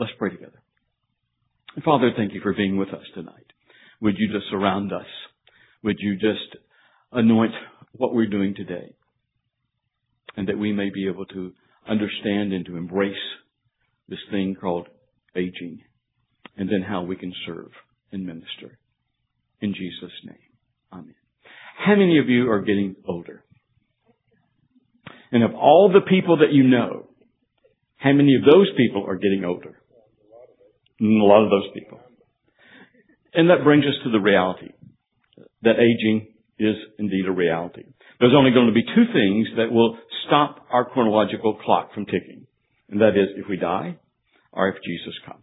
Let's pray together. Father, thank you for being with us tonight. Would you just surround us? Would you just anoint what we're doing today? And that we may be able to understand and to embrace this thing called aging and then how we can serve and minister. In Jesus' name. Amen. How many of you are getting older? And of all the people that you know, how many of those people are getting older? A lot of those people. And that brings us to the reality that aging is indeed a reality. There's only going to be two things that will stop our chronological clock from ticking. And that is if we die or if Jesus comes.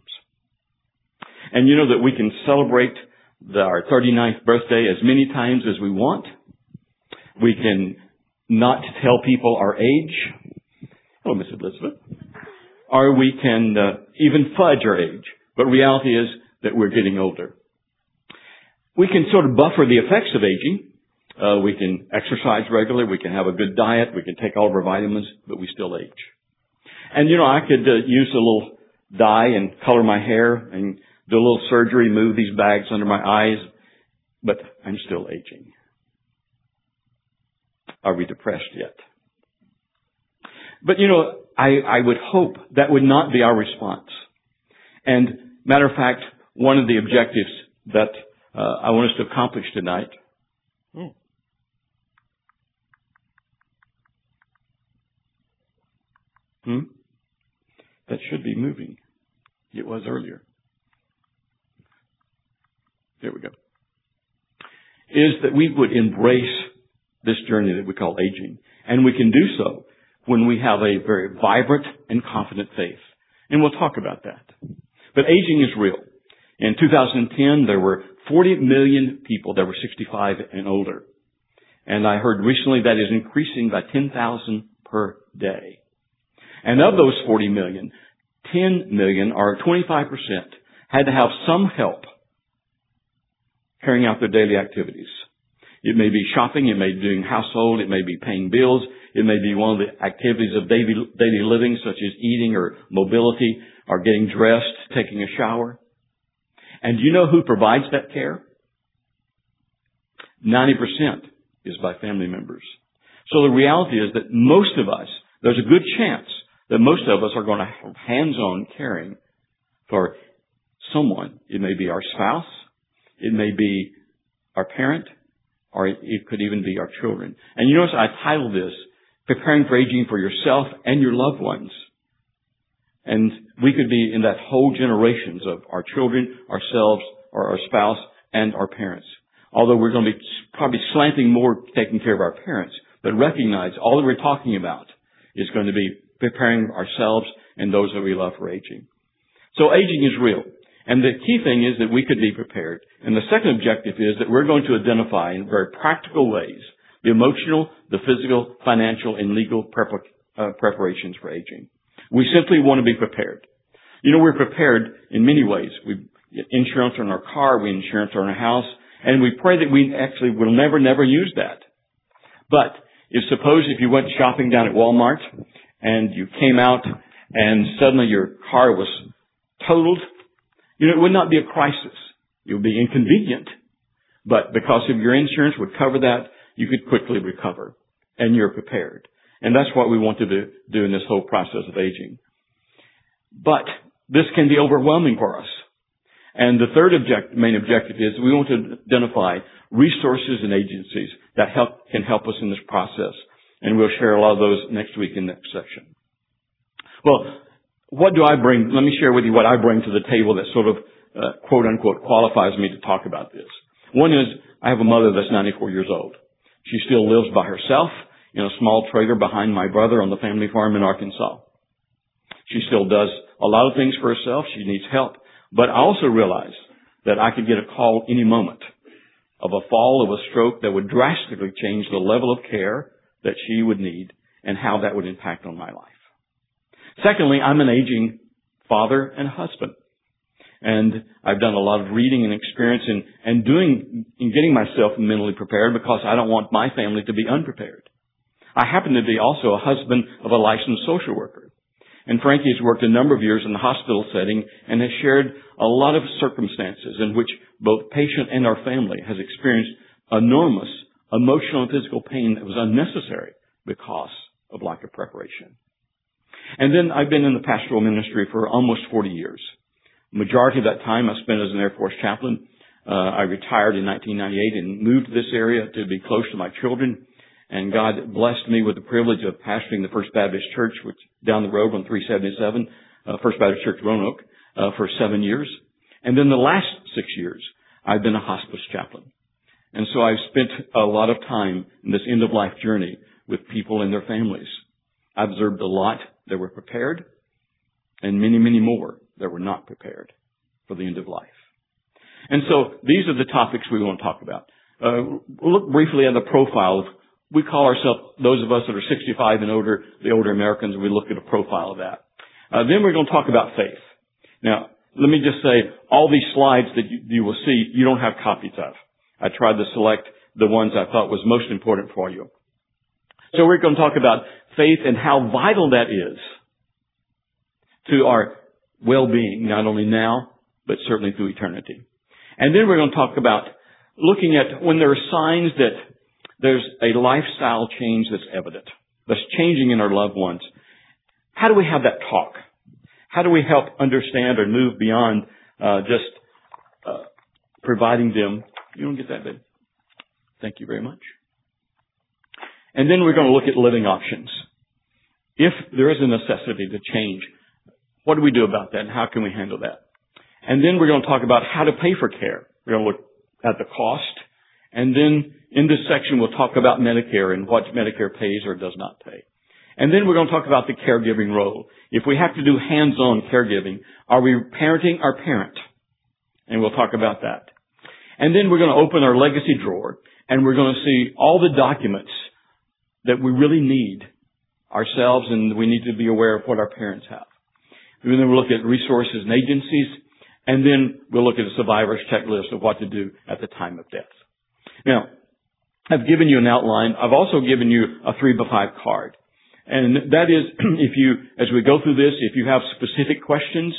And you know that we can celebrate the, our 39th birthday as many times as we want. We can not tell people our age. Hello, Miss Elizabeth. Or we can uh, even fudge our age. But reality is that we're getting older. We can sort of buffer the effects of aging. Uh, we can exercise regularly. We can have a good diet. We can take all of our vitamins, but we still age. And you know, I could uh, use a little dye and color my hair and do a little surgery, move these bags under my eyes, but I'm still aging. Are we depressed yet? But you know, I, I would hope that would not be our response. And matter of fact, one of the objectives that uh, I want us to accomplish tonight hmm. Hmm? That should be moving. It was earlier. There we go. Is that we would embrace this journey that we call aging. And we can do so when we have a very vibrant and confident faith. And we'll talk about that. But aging is real. In 2010, there were 40 million people that were 65 and older. And I heard recently that is increasing by 10,000 per day. And of those 40 million, 10 million or 25% had to have some help carrying out their daily activities. It may be shopping, it may be doing household, it may be paying bills, it may be one of the activities of daily, daily living such as eating or mobility or getting dressed, taking a shower. And do you know who provides that care? 90% is by family members. So the reality is that most of us, there's a good chance that most of us are going to have hands-on caring for someone. It may be our spouse. It may be our parent or it could even be our children. And you notice I titled this, Preparing for Aging for Yourself and Your Loved Ones. And we could be in that whole generations of our children, ourselves, or our spouse, and our parents. Although we're going to be probably slanting more taking care of our parents, but recognize all that we're talking about is going to be preparing ourselves and those that we love for aging. So aging is real. And the key thing is that we could be prepared. And the second objective is that we're going to identify in very practical ways the emotional, the physical, financial, and legal uh, preparations for aging. We simply want to be prepared. You know, we're prepared in many ways. We get insurance on our car, we insurance on our house, and we pray that we actually will never, never use that. But if suppose if you went shopping down at Walmart and you came out and suddenly your car was totaled, you know, it would not be a crisis. It would be inconvenient. But because of your insurance would cover that, you could quickly recover. And you're prepared. And that's what we want to do, in this whole process of aging. But this can be overwhelming for us. And the third object, main objective is we want to identify resources and agencies that help, can help us in this process. And we'll share a lot of those next week in the next section. Well, what do I bring? Let me share with you what I bring to the table that sort of, uh, quote unquote, qualifies me to talk about this. One is I have a mother that's 94 years old. She still lives by herself in a small trailer behind my brother on the family farm in Arkansas. She still does a lot of things for herself. She needs help. But I also realize that I could get a call any moment of a fall of a stroke that would drastically change the level of care that she would need and how that would impact on my life. Secondly, I'm an aging father and husband. And I've done a lot of reading and experience and, and doing, in getting myself mentally prepared because I don't want my family to be unprepared. I happen to be also a husband of a licensed social worker. And Frankie has worked a number of years in the hospital setting and has shared a lot of circumstances in which both patient and our family has experienced enormous emotional and physical pain that was unnecessary because of lack of preparation. And then I've been in the pastoral ministry for almost 40 years. Majority of that time I spent as an Air Force chaplain. Uh, I retired in 1998 and moved to this area to be close to my children. And God blessed me with the privilege of pastoring the First Baptist Church, which down the road on 377, uh, First Baptist Church Roanoke, uh, for seven years. And then the last six years, I've been a hospice chaplain. And so I've spent a lot of time in this end of life journey with people and their families. I observed a lot that were prepared and many, many more that were not prepared for the end of life. And so these are the topics we want to talk about. Uh, look briefly at the profile of, we call ourselves, those of us that are 65 and older, the older Americans, we look at a profile of that. Uh, then we're going to talk about faith. Now, let me just say, all these slides that you, you will see, you don't have copies of. I tried to select the ones I thought was most important for you. So we're going to talk about faith and how vital that is to our well-being, not only now, but certainly through eternity. And then we're going to talk about looking at when there are signs that there's a lifestyle change that's evident, that's changing in our loved ones. How do we have that talk? How do we help understand or move beyond uh, just uh, providing them? You don't get that, babe. Thank you very much. And then we're going to look at living options. If there is a necessity to change, what do we do about that and how can we handle that? And then we're going to talk about how to pay for care. We're going to look at the cost. And then in this section, we'll talk about Medicare and what Medicare pays or does not pay. And then we're going to talk about the caregiving role. If we have to do hands-on caregiving, are we parenting our parent? And we'll talk about that. And then we're going to open our legacy drawer and we're going to see all the documents that we really need ourselves and we need to be aware of what our parents have. And then we'll look at resources and agencies, and then we'll look at a survivor's checklist of what to do at the time of death. Now, I've given you an outline. I've also given you a three by five card. And that is, if you, as we go through this, if you have specific questions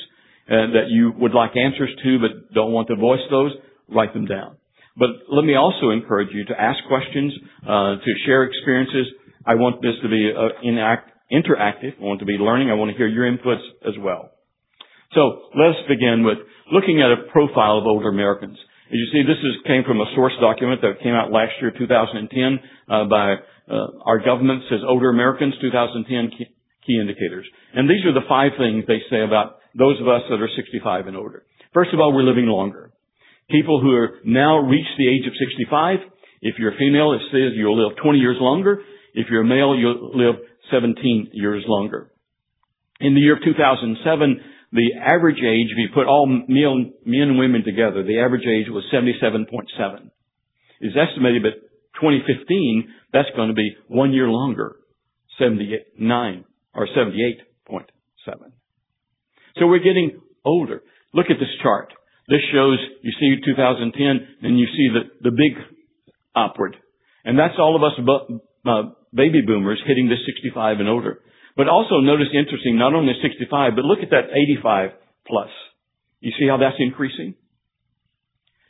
uh, that you would like answers to but don't want to voice those, write them down. But let me also encourage you to ask questions, uh, to share experiences. I want this to be uh, inact, interactive. I want to be learning. I want to hear your inputs as well. So let us begin with looking at a profile of older Americans. As you see, this is, came from a source document that came out last year, 2010, uh, by uh, our government. Says Older Americans 2010 key, key indicators. And these are the five things they say about those of us that are 65 and older. First of all, we're living longer. People who are now reach the age of 65, if you're a female, it says you'll live 20 years longer. If you're a male, you'll live 17 years longer. In the year of 2007, the average age, if you put all men and women together, the average age was 77.7. It's estimated that 2015, that's going to be one year longer, 79 or 78.7. So we're getting older. Look at this chart. This shows, you see 2010, and you see the, the big upward. And that's all of us uh, baby boomers hitting the 65 and older. But also notice interesting, not only 65, but look at that 85 plus. You see how that's increasing?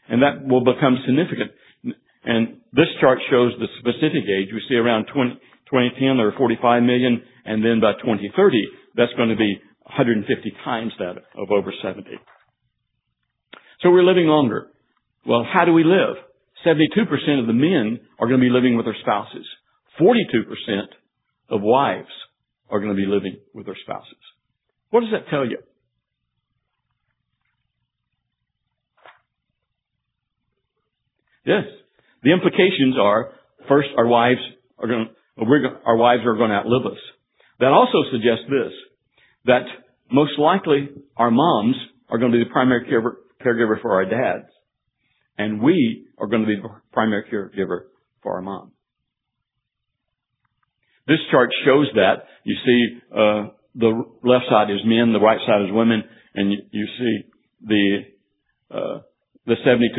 And that will become significant. And this chart shows the specific age. We see around 20, 2010 there are 45 million, and then by 2030, that's going to be 150 times that of over 70. So we're living longer. Well, how do we live? 72% of the men are going to be living with their spouses. 42% of wives are going to be living with their spouses. What does that tell you? Yes. The implications are, first, our wives are going to, our wives are going to outlive us. That also suggests this, that most likely our moms are going to be the primary caregiver for our dads, and we are going to be the primary caregiver for our mom. This chart shows that. You see, uh, the left side is men, the right side is women, and you, you see the uh, the 72%.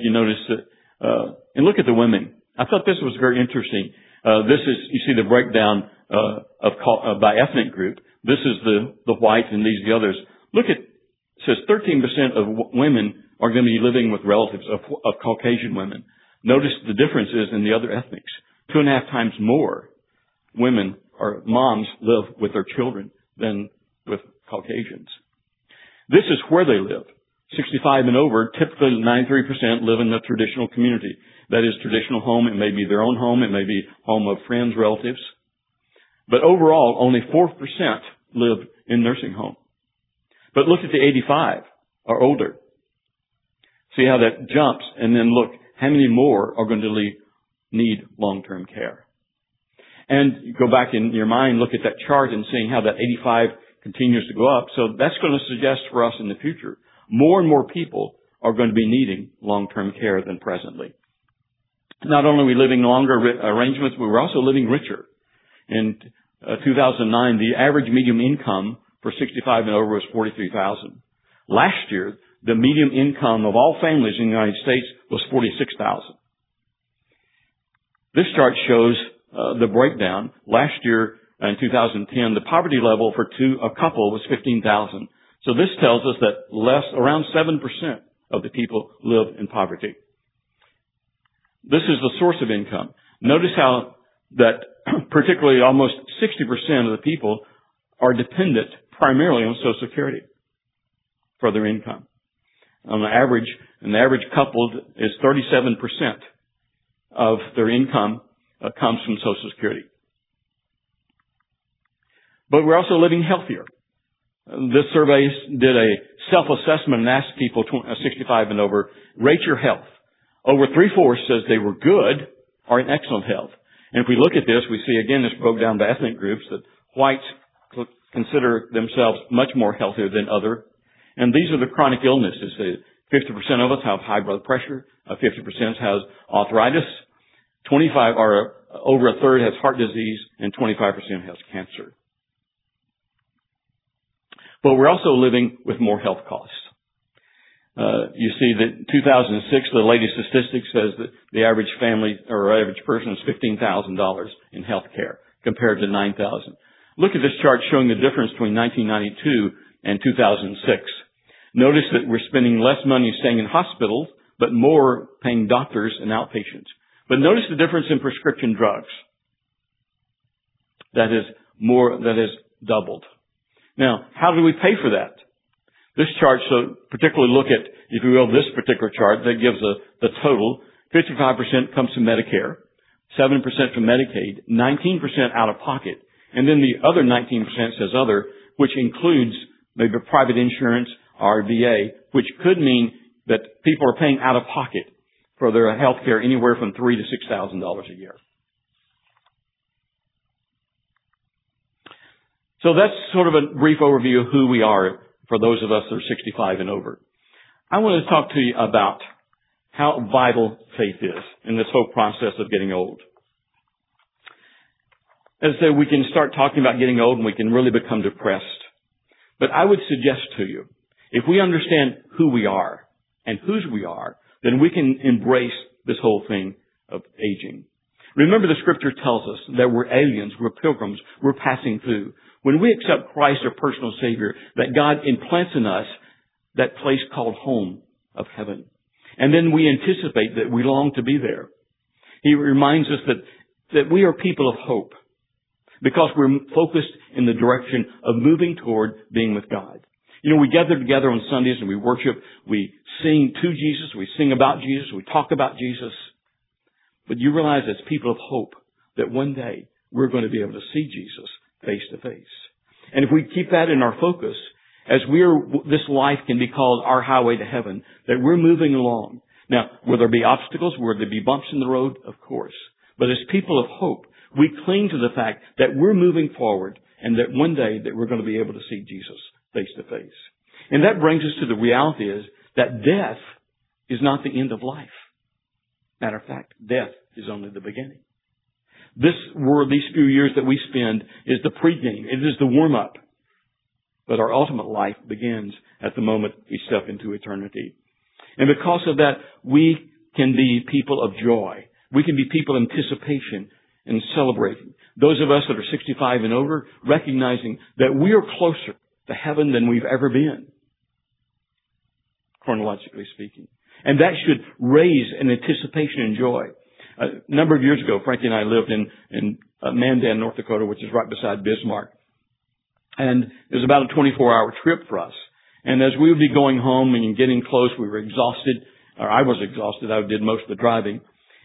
You notice that, uh, and look at the women. I thought this was very interesting. Uh, this is you see the breakdown uh, of uh, by ethnic group. This is the the white, and these the others. Look at says 13% of women are going to be living with relatives of, of Caucasian women. Notice the differences in the other ethnics. Two and a half times more women or moms live with their children than with Caucasians. This is where they live. 65 and over, typically 93% live in the traditional community. That is traditional home. It may be their own home. It may be home of friends, relatives. But overall, only 4% live in nursing home. But look at the 85 or older. See how that jumps and then look how many more are going to need long-term care. And go back in your mind, look at that chart and seeing how that 85 continues to go up. So that's going to suggest for us in the future, more and more people are going to be needing long-term care than presently. Not only are we living longer arrangements, but we're also living richer. In uh, 2009, the average medium income for 65 and over was 43,000. Last year, the median income of all families in the United States was 46,000. This chart shows Uh, the breakdown. Last year, in 2010, the poverty level for two, a couple was 15,000. So this tells us that less, around 7% of the people live in poverty. This is the source of income. Notice how that particularly almost 60% of the people are dependent primarily on Social Security for their income. On the average, an average couple is 37% of their income uh, comes from Social Security. But we're also living healthier. This survey did a self-assessment and asked people uh, 65 and over, rate your health. Over three-fourths says they were good or in excellent health. And if we look at this, we see again this broke down by ethnic groups that whites consider themselves much more healthier than other. And these are the chronic illnesses. 50% of us have high blood pressure. 50% uh, has arthritis. 25 or over a third has heart disease and 25% has cancer. But we're also living with more health costs. Uh, you see that 2006, the latest statistics says that the average family or average person is $15,000 in health care compared to 9,000. Look at this chart showing the difference between 1992 and 2006. Notice that we're spending less money staying in hospitals, but more paying doctors and outpatients. But notice the difference in prescription drugs. That is more, that is doubled. Now, how do we pay for that? This chart, so particularly look at, if you will, this particular chart that gives a, the total. 55% comes from Medicare, 7% from Medicaid, 19% out of pocket, and then the other 19% says other, which includes maybe private insurance or VA, which could mean that people are paying out of pocket for their health care anywhere from three to six thousand dollars a year. So that's sort of a brief overview of who we are for those of us that are 65 and over. I want to talk to you about how vital faith is in this whole process of getting old. As I say, we can start talking about getting old and we can really become depressed. But I would suggest to you, if we understand who we are and whose we are, then we can embrace this whole thing of aging. Remember the scripture tells us that we're aliens, we're pilgrims, we're passing through. When we accept Christ as our personal Savior, that God implants in us that place called home of heaven. And then we anticipate that we long to be there. He reminds us that, that we are people of hope because we're focused in the direction of moving toward being with God. You know, we gather together on Sundays and we worship, we sing to Jesus, we sing about Jesus, we talk about Jesus. But you realize as people of hope that one day we're going to be able to see Jesus face to face. And if we keep that in our focus, as we're, this life can be called our highway to heaven, that we're moving along. Now, will there be obstacles? Will there be bumps in the road? Of course. But as people of hope, we cling to the fact that we're moving forward and that one day that we're going to be able to see Jesus face to face. And that brings us to the reality is that death is not the end of life. Matter of fact, death is only the beginning. This world, these few years that we spend is the pregame. It is the warm up. But our ultimate life begins at the moment we step into eternity. And because of that, we can be people of joy. We can be people of anticipation and celebrating. Those of us that are 65 and over, recognizing that we are closer to heaven than we've ever been. Chronologically speaking. And that should raise an anticipation and joy. A number of years ago, Frankie and I lived in, in uh, Mandan, North Dakota, which is right beside Bismarck. And it was about a 24 hour trip for us. And as we would be going home and getting close, we were exhausted, or I was exhausted. I did most of the driving.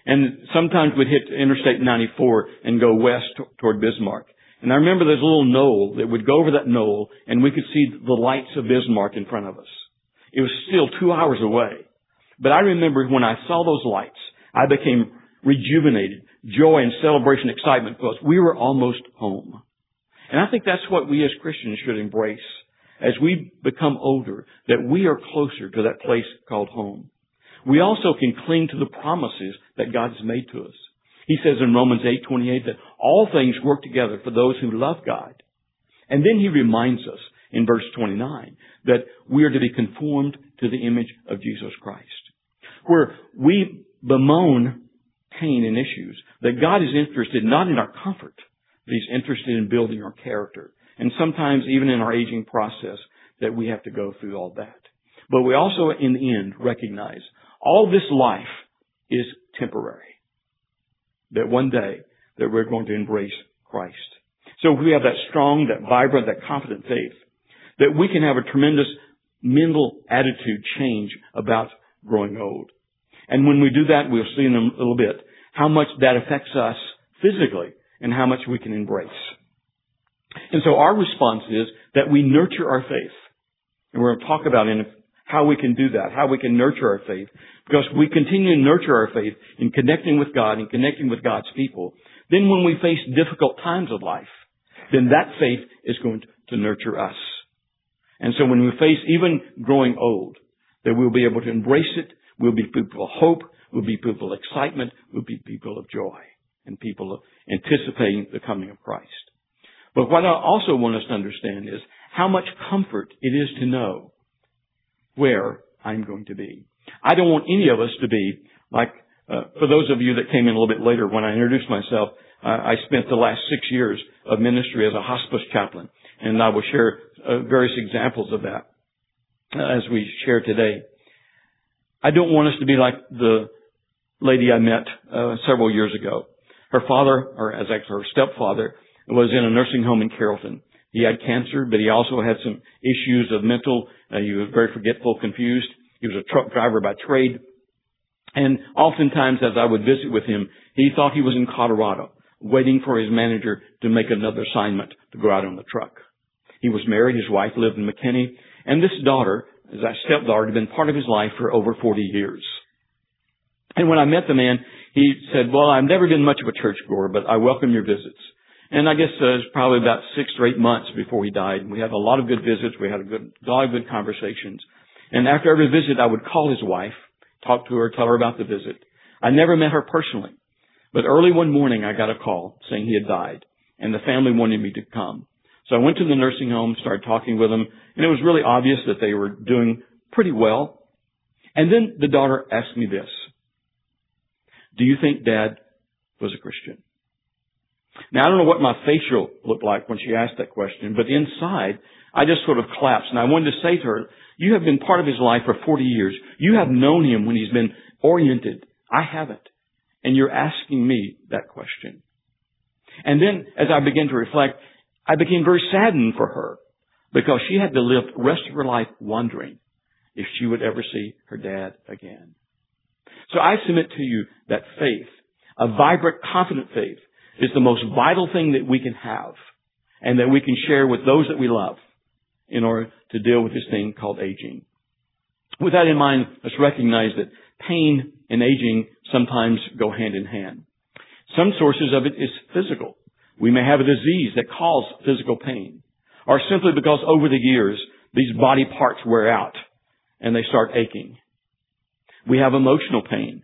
And sometimes we'd hit Interstate 94 and go west toward Bismarck. And I remember there's a little knoll that would go over that knoll and we could see the lights of Bismarck in front of us. It was still two hours away. But I remember when I saw those lights, I became rejuvenated, joy and celebration, excitement because we were almost home. And I think that's what we as Christians should embrace as we become older, that we are closer to that place called home. We also can cling to the promises that God has made to us. He says in Romans 8:28 that all things work together for those who love God. And then he reminds us in verse 29 that we are to be conformed to the image of Jesus Christ. Where we bemoan pain and issues, that God is interested not in our comfort, but He's interested in building our character. And sometimes even in our aging process that we have to go through all that. But we also in the end recognize all this life is temporary. That one day that we're going to embrace Christ. So we have that strong, that vibrant, that confident faith, that we can have a tremendous mental attitude change about growing old. And when we do that, we'll see in a little bit how much that affects us physically and how much we can embrace. And so our response is that we nurture our faith. And we're going to talk about in how we can do that, how we can nurture our faith. Because we continue to nurture our faith in connecting with God and connecting with God's people. Then when we face difficult times of life, then that faith is going to nurture us. And so when we face even growing old, that we'll be able to embrace it, we'll be people of hope, we'll be people of excitement, we'll be people of joy, and people of anticipating the coming of Christ. But what I also want us to understand is how much comfort it is to know where I'm going to be. I don't want any of us to be like, uh, for those of you that came in a little bit later when I introduced myself, uh, I spent the last six years of ministry as a hospice chaplain, and I will share uh, various examples of that uh, as we share today. I don't want us to be like the lady I met uh, several years ago. Her father, or as actually her stepfather, was in a nursing home in Carrollton. He had cancer, but he also had some issues of mental. Uh, he was very forgetful, confused. He was a truck driver by trade. And oftentimes as I would visit with him, he thought he was in Colorado, waiting for his manager to make another assignment to go out on the truck. He was married, his wife lived in McKinney, and this daughter, as a stepdaughter, had been part of his life for over 40 years. And when I met the man, he said, well, I've never been much of a churchgoer, but I welcome your visits. And I guess uh, it was probably about six or eight months before he died. We had a lot of good visits. We had a good, a lot of good conversations. And after every visit, I would call his wife, talk to her, tell her about the visit. I never met her personally. But early one morning, I got a call saying he had died, and the family wanted me to come. So I went to the nursing home, started talking with them, and it was really obvious that they were doing pretty well. And then the daughter asked me this. Do you think dad was a Christian? Now, I don't know what my facial looked like when she asked that question, but inside, I just sort of collapsed. And I wanted to say to her, you have been part of his life for 40 years. You have known him when he's been oriented. I haven't. And you're asking me that question. And then, as I began to reflect, I became very saddened for her because she had to live the rest of her life wondering if she would ever see her dad again. So I submit to you that faith, a vibrant, confident faith, is the most vital thing that we can have and that we can share with those that we love in order to deal with this thing called aging. With that in mind, let's recognize that pain and aging sometimes go hand in hand. Some sources of it is physical. We may have a disease that causes physical pain or simply because over the years these body parts wear out and they start aching. We have emotional pain.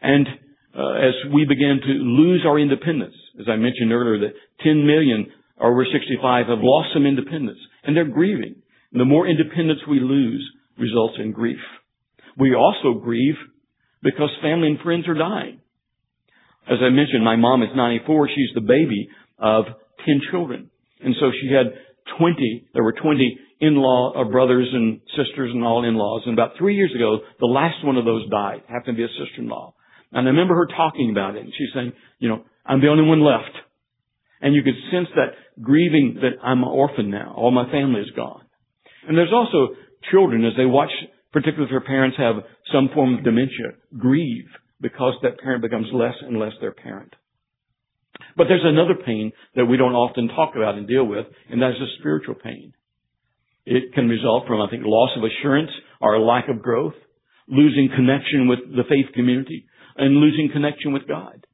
And as we begin to lose our independence. As I mentioned earlier, that 10 million over 65 have lost some independence and they're grieving. And the more independence we lose results in grief. We also grieve because family and friends are dying. As I mentioned, my mom is 94. She's the baby of 10 children. And so she had 20, there were 20 in-law uh, brothers and sisters and all in-laws. And about three years ago, the last one of those died, happened to be a sister-in-law. And I remember her talking about it and she's saying, you know, I'm the only one left. And you could sense that grieving that I'm an orphan now. All my family is gone. And there's also children as they watch, particularly if their parents have some form of dementia, grieve because that parent becomes less and less their parent. But there's another pain that we don't often talk about and deal with, and that is a spiritual pain. It can result from, I think, loss of assurance or a lack of growth, losing connection with the faith community, and losing connection with God.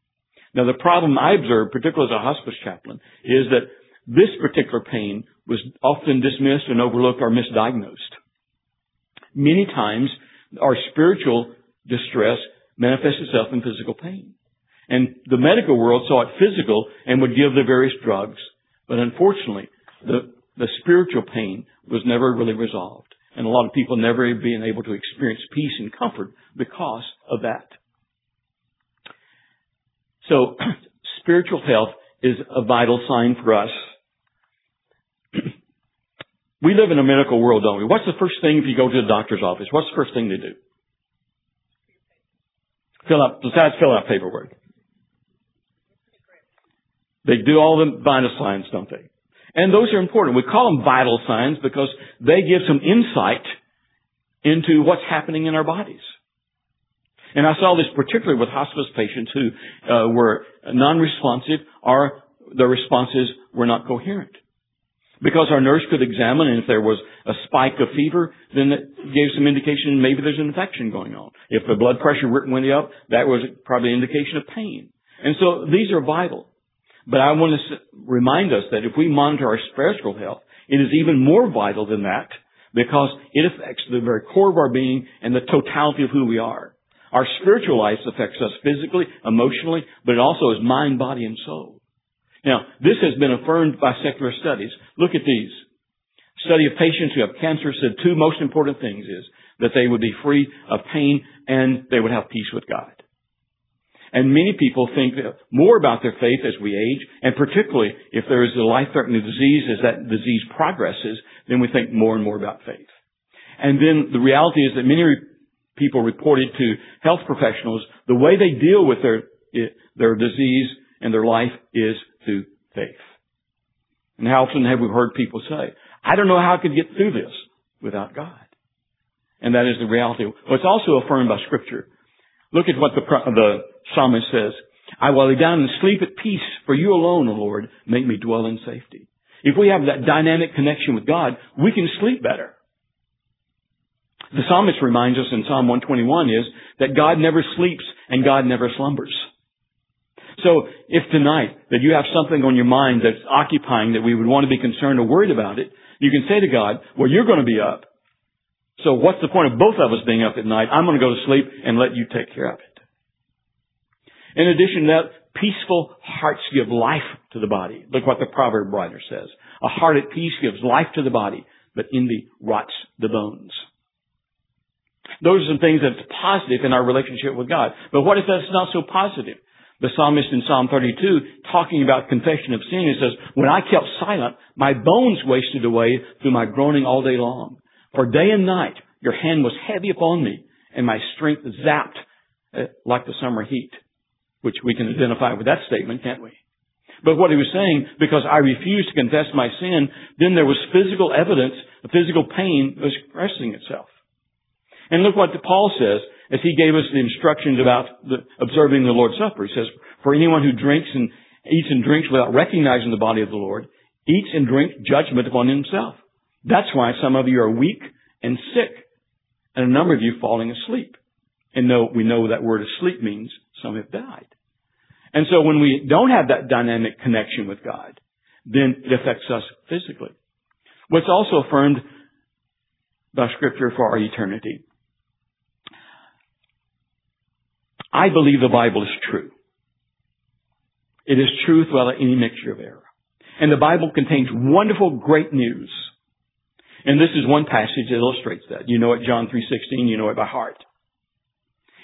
Now the problem I observed, particularly as a hospice chaplain, is that this particular pain was often dismissed and overlooked or misdiagnosed. Many times our spiritual distress manifests itself in physical pain. And the medical world saw it physical and would give the various drugs. But unfortunately, the, the spiritual pain was never really resolved. And a lot of people never being able to experience peace and comfort because of that. So, spiritual health is a vital sign for us. we live in a medical world, don't we? What's the first thing if you go to the doctor's office? What's the first thing they do? Fill out, besides fill out paperwork. They do all the vital signs, don't they? And those are important. We call them vital signs because they give some insight into what's happening in our bodies. And I saw this particularly with hospice patients who uh, were non-responsive or their responses were not coherent. Because our nurse could examine and if there was a spike of fever, then it gave some indication maybe there's an infection going on. If the blood pressure went up, that was probably an indication of pain. And so these are vital. But I want to remind us that if we monitor our spiritual health, it is even more vital than that because it affects the very core of our being and the totality of who we are. Our spiritual life affects us physically, emotionally, but it also is mind, body, and soul. Now, this has been affirmed by secular studies. Look at these. Study of patients who have cancer said two most important things is that they would be free of pain and they would have peace with God. And many people think more about their faith as we age, and particularly if there is a life-threatening disease, as that disease progresses, then we think more and more about faith. And then the reality is that many people reported to health professionals the way they deal with their their disease and their life is through faith. And how often have we heard people say, "I don't know how I could get through this without God." And that is the reality. Well, it's also affirmed by Scripture. Look at what the, the psalmist says. I will lay down and sleep at peace, for you alone, O Lord, make me dwell in safety. If we have that dynamic connection with God, we can sleep better. The psalmist reminds us in Psalm 121 is that God never sleeps and God never slumbers. So if tonight that you have something on your mind that's occupying that we would want to be concerned or worried about it, you can say to God, well, you're going to be up. So what's the point of both of us being up at night? I'm going to go to sleep and let you take care of it. In addition to that, peaceful hearts give life to the body. Look what the proverb writer says. A heart at peace gives life to the body, but envy rots the bones. Those are some things that's positive in our relationship with God. But what if that's not so positive? The psalmist in Psalm 32, talking about confession of sin, he says, When I kept silent, my bones wasted away through my groaning all day long. For day and night your hand was heavy upon me, and my strength zapped uh, like the summer heat. Which we can identify with that statement, can't we? But what he was saying, because I refused to confess my sin, then there was physical evidence, the physical pain was expressing itself. And look what Paul says as he gave us the instructions about the, observing the Lord's Supper. He says, for anyone who drinks and eats and drinks without recognizing the body of the Lord, eats and drinks judgment upon himself. That's why some of you are weak and sick, and a number of you falling asleep. And no, we know that word asleep means some have died. And so when we don't have that dynamic connection with God, then it affects us physically. What's also affirmed by scripture for our eternity. I believe the Bible is true. It is truth without any mixture of error. And the Bible contains wonderful, great news. And this is one passage that illustrates that. You know it, John 3.16, you know it by heart.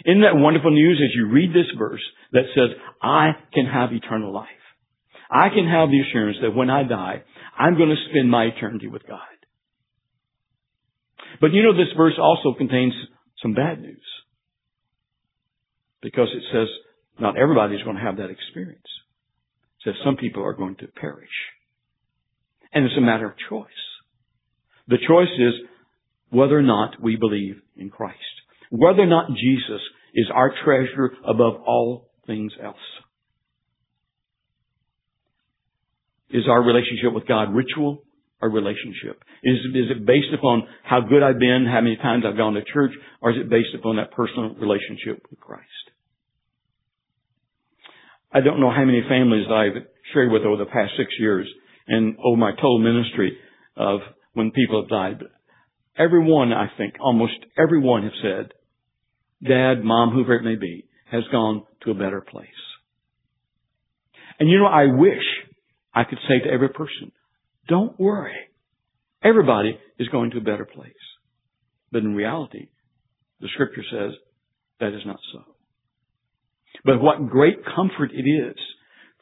Isn't that wonderful news as you read this verse that says, I can have eternal life. I can have the assurance that when I die, I'm going to spend my eternity with God. But you know, this verse also contains some bad news. Because it says not everybody is going to have that experience. It says some people are going to perish. And it's a matter of choice. The choice is whether or not we believe in Christ. Whether or not Jesus is our treasure above all things else. Is our relationship with God ritual or relationship? Is, is it based upon how good I've been, how many times I've gone to church, or is it based upon that personal relationship with Christ? I don't know how many families I've shared with over the past six years and over my total ministry of when people have died. But everyone, I think, almost everyone have said, Dad, Mom, whoever it may be, has gone to a better place. And you know, I wish I could say to every person, don't worry. Everybody is going to a better place. But in reality, the scripture says that is not so. But what great comfort it is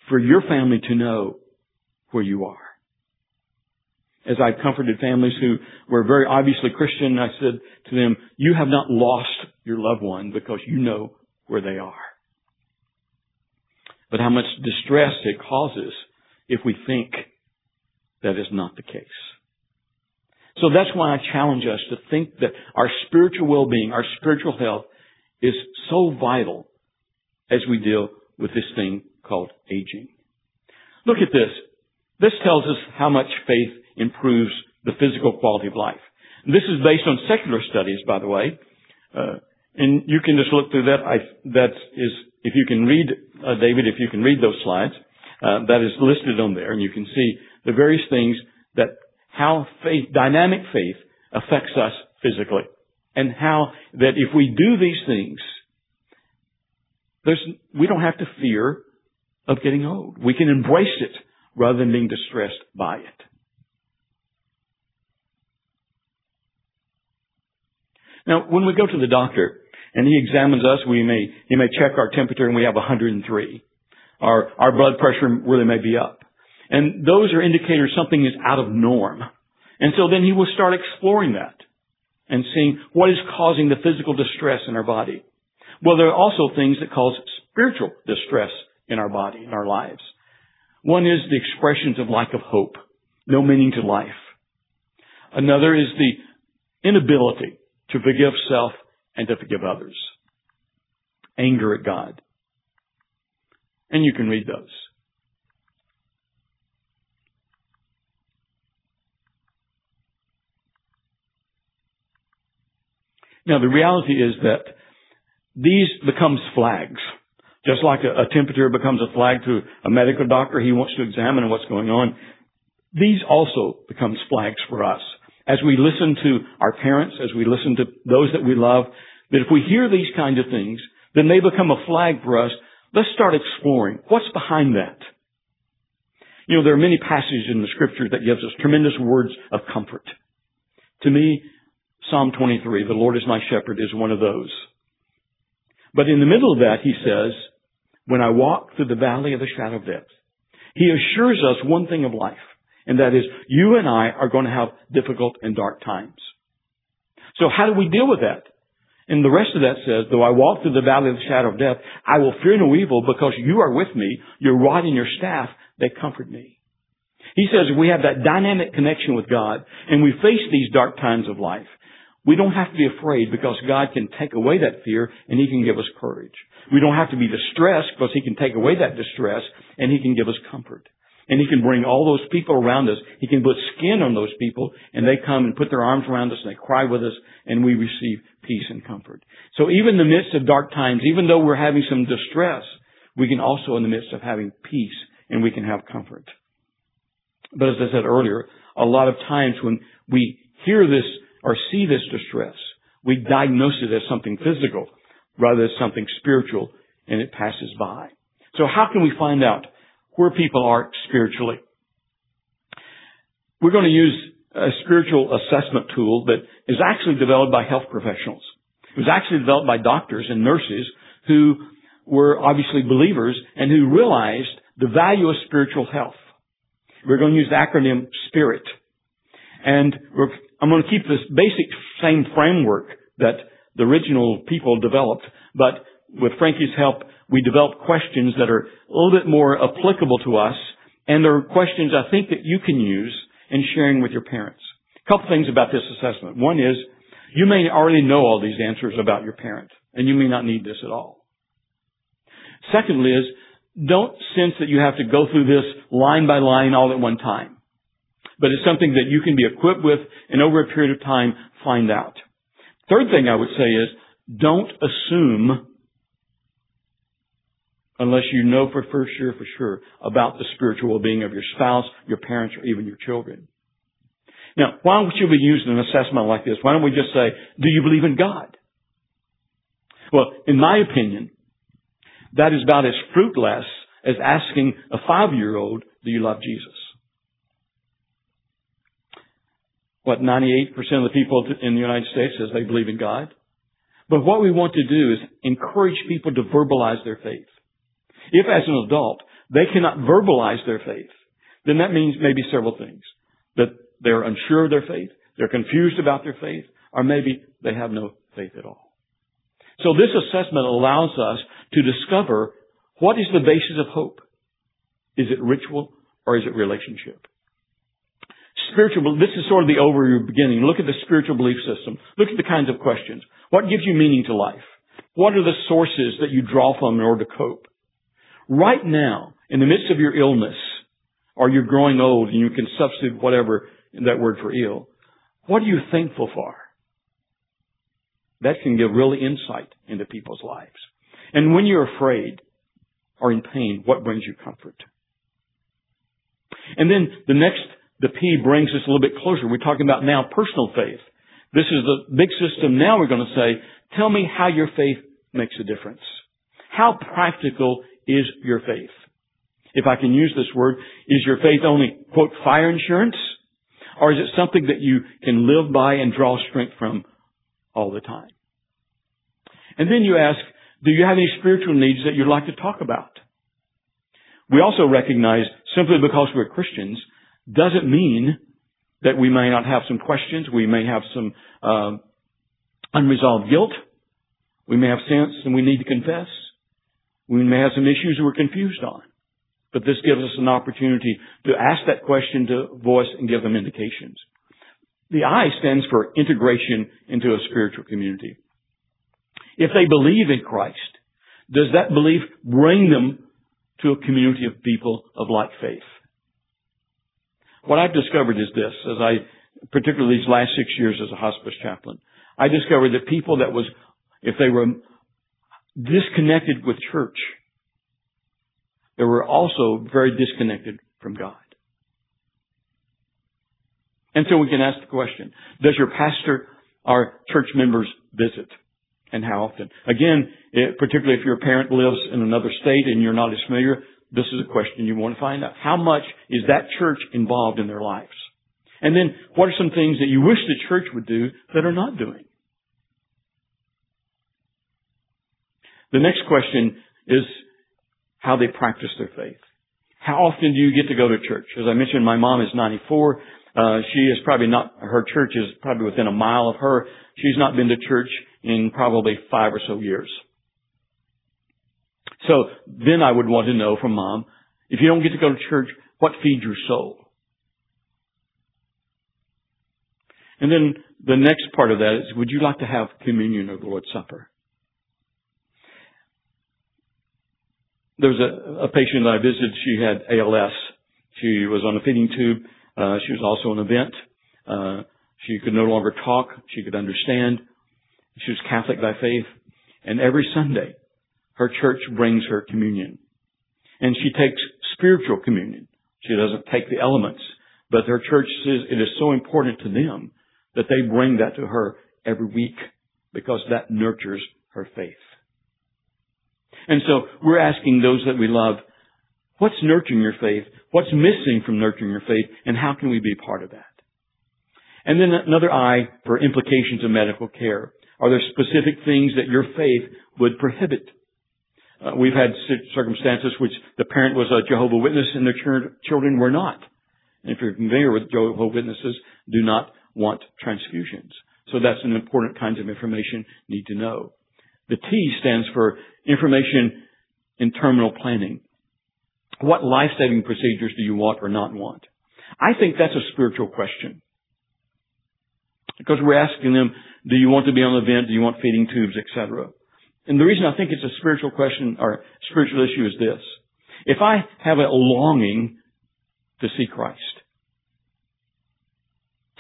for your family to know where you are. As I've comforted families who were very obviously Christian, I said to them, you have not lost your loved one because you know where they are. But how much distress it causes if we think that is not the case. So that's why I challenge us to think that our spiritual well-being, our spiritual health is so vital as we deal with this thing called aging. Look at this. This tells us how much faith improves the physical quality of life. This is based on secular studies, by the way. Uh, and you can just look through that. I, that is, if you can read, uh, David, if you can read those slides, uh, that is listed on there, and you can see the various things that how faith, dynamic faith, affects us physically, and how that if we do these things, there's, we don't have to fear of getting old. We can embrace it rather than being distressed by it. Now, when we go to the doctor and he examines us, we may, he may check our temperature and we have 103. Our, our blood pressure really may be up. And those are indicators something is out of norm. And so then he will start exploring that and seeing what is causing the physical distress in our body. Well, there are also things that cause spiritual distress in our body, in our lives. One is the expressions of lack of hope, no meaning to life. Another is the inability to forgive self and to forgive others. Anger at God. And you can read those. Now the reality is that these becomes flags. Just like a, a temperature becomes a flag to a medical doctor, he wants to examine what's going on. These also becomes flags for us. As we listen to our parents, as we listen to those that we love, that if we hear these kinds of things, then they become a flag for us. Let's start exploring. What's behind that? You know, there are many passages in the scripture that gives us tremendous words of comfort. To me, Psalm 23, the Lord is my shepherd, is one of those. But in the middle of that, he says, when I walk through the valley of the shadow of death, he assures us one thing of life, and that is you and I are going to have difficult and dark times. So how do we deal with that? And the rest of that says, though I walk through the valley of the shadow of death, I will fear no evil because you are with me, your rod and your staff, they comfort me. He says we have that dynamic connection with God and we face these dark times of life. We don't have to be afraid because God can take away that fear and He can give us courage. We don't have to be distressed because He can take away that distress and He can give us comfort. And He can bring all those people around us. He can put skin on those people and they come and put their arms around us and they cry with us and we receive peace and comfort. So even in the midst of dark times, even though we're having some distress, we can also in the midst of having peace and we can have comfort. But as I said earlier, a lot of times when we hear this or see this distress, we diagnose it as something physical rather than something spiritual and it passes by. So how can we find out where people are spiritually? We're going to use a spiritual assessment tool that is actually developed by health professionals. It was actually developed by doctors and nurses who were obviously believers and who realized the value of spiritual health. We're going to use the acronym SPIRIT. And I'm going to keep this basic same framework that the original people developed, but with Frankie's help, we developed questions that are a little bit more applicable to us, and they're questions I think that you can use in sharing with your parents. A couple things about this assessment. One is, you may already know all these answers about your parent, and you may not need this at all. Secondly is, don't sense that you have to go through this line by line all at one time. But it's something that you can be equipped with and over a period of time find out. Third thing I would say is, don't assume unless you know for, for sure, for sure about the spiritual well-being of your spouse, your parents, or even your children. Now, why should we use an assessment like this? Why don't we just say, do you believe in God? Well, in my opinion, that is about as fruitless as asking a five-year-old, do you love Jesus? What, 98% of the people in the United States says they believe in God? But what we want to do is encourage people to verbalize their faith. If as an adult, they cannot verbalize their faith, then that means maybe several things. That they're unsure of their faith, they're confused about their faith, or maybe they have no faith at all. So this assessment allows us to discover what is the basis of hope. Is it ritual or is it relationship? Spiritual, this is sort of the overview beginning. Look at the spiritual belief system. Look at the kinds of questions. What gives you meaning to life? What are the sources that you draw from in order to cope? Right now, in the midst of your illness, or you're growing old and you can substitute whatever that word for ill, what are you thankful for? That can give really insight into people's lives. And when you're afraid or in pain, what brings you comfort? And then the next, the P brings us a little bit closer. We're talking about now personal faith. This is the big system. Now we're going to say, tell me how your faith makes a difference. How practical is your faith? If I can use this word, is your faith only, quote, fire insurance? Or is it something that you can live by and draw strength from all the time? And then you ask, do you have any spiritual needs that you'd like to talk about? We also recognize simply because we're Christians doesn't mean that we may not have some questions. We may have some uh, unresolved guilt. We may have sins and we need to confess. We may have some issues we're confused on. But this gives us an opportunity to ask that question to voice and give them indications. The I stands for integration into a spiritual community. If they believe in Christ, does that belief bring them to a community of people of like faith? What I've discovered is this, as I, particularly these last six years as a hospice chaplain, I discovered that people that was, if they were disconnected with church, they were also very disconnected from God. And so we can ask the question, does your pastor or church members visit? And how often? Again, it, particularly if your parent lives in another state and you're not as familiar, this is a question you want to find out. How much is that church involved in their lives? And then, what are some things that you wish the church would do that are not doing? The next question is how they practice their faith. How often do you get to go to church? As I mentioned, my mom is 94. Uh, she is probably not, her church is probably within a mile of her. She's not been to church in probably five or so years. So then I would want to know from mom, if you don't get to go to church, what feeds your soul? And then the next part of that is, would you like to have communion or the Lord's Supper? There was a, a patient that I visited, she had ALS. She was on a feeding tube. Uh, she was also on a vent. Uh, she could no longer talk. She could understand. She was Catholic by faith. And every Sunday, her church brings her communion. And she takes spiritual communion. She doesn't take the elements. But her church says it is so important to them that they bring that to her every week because that nurtures her faith. And so we're asking those that we love, what's nurturing your faith? What's missing from nurturing your faith? And how can we be part of that? And then another I for implications of medical care. Are there specific things that your faith would prohibit? Uh, we've had circumstances which the parent was a Jehovah Witness and their ch- children were not. And if you're familiar with Jehovah Witnesses, do not want transfusions. So that's an important kind of information you need to know. The T stands for information in terminal planning. What life-saving procedures do you want or not want? I think that's a spiritual question. Because we're asking them, do you want to be on the vent? Do you want feeding tubes, etc.? And the reason I think it's a spiritual question or spiritual issue is this. If I have a longing to see Christ,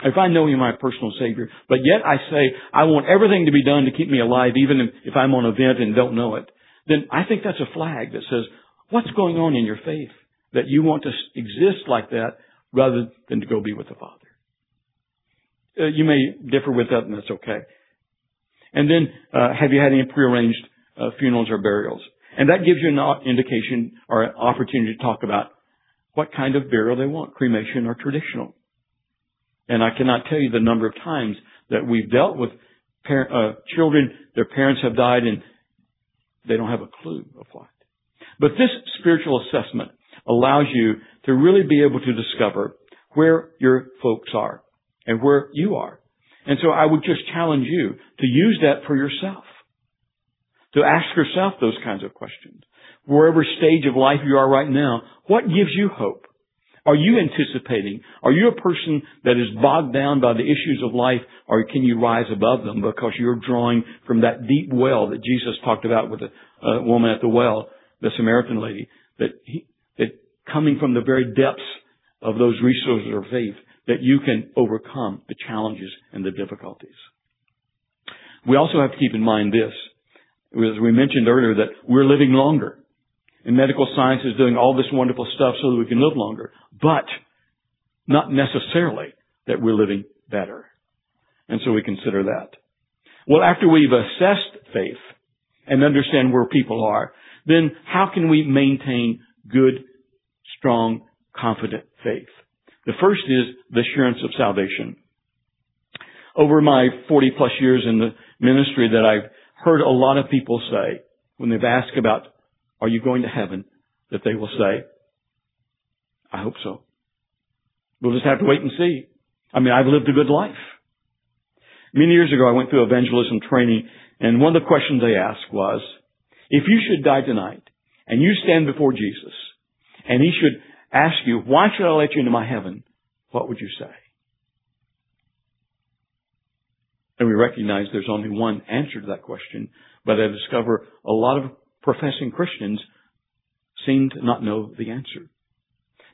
if I know Him my personal Savior, but yet I say, I want everything to be done to keep me alive, even if I'm on a vent and don't know it, then I think that's a flag that says, what's going on in your faith that you want to exist like that rather than to go be with the Father? Uh, you may differ with that, and that's okay. And then, uh, have you had any prearranged uh, funerals or burials? And that gives you an indication or an opportunity to talk about what kind of burial they want, cremation or traditional. And I cannot tell you the number of times that we've dealt with parent, uh, children, their parents have died and they don't have a clue of what. But this spiritual assessment allows you to really be able to discover where your folks are and where you are. And so I would just challenge you to use that for yourself. To ask yourself those kinds of questions. Wherever stage of life you are right now, what gives you hope? Are you anticipating? Are you a person that is bogged down by the issues of life or can you rise above them because you're drawing from that deep well that Jesus talked about with the uh, woman at the well, the Samaritan lady, that he, that coming from the very depths of those resources of faith that you can overcome the challenges and the difficulties. We also have to keep in mind this, as we mentioned earlier, that we're living longer. And medical science is doing all this wonderful stuff so that we can live longer. But not necessarily that we're living better. And so we consider that. Well, after we've assessed faith and understand where people are, then how can we maintain good, strong, confident faith? The first is the assurance of salvation. Over my 40 plus years in the ministry that I've heard a lot of people say when they've asked about are you going to heaven? That they will say, I hope so. We'll just have to wait and see. I mean, I've lived a good life. Many years ago, I went through evangelism training, and one of the questions they asked was, if you should die tonight, and you stand before Jesus, and he should ask you, why should I let you into my heaven? What would you say? And we recognize there's only one answer to that question, but I discover a lot of professing Christians seem to not know the answer.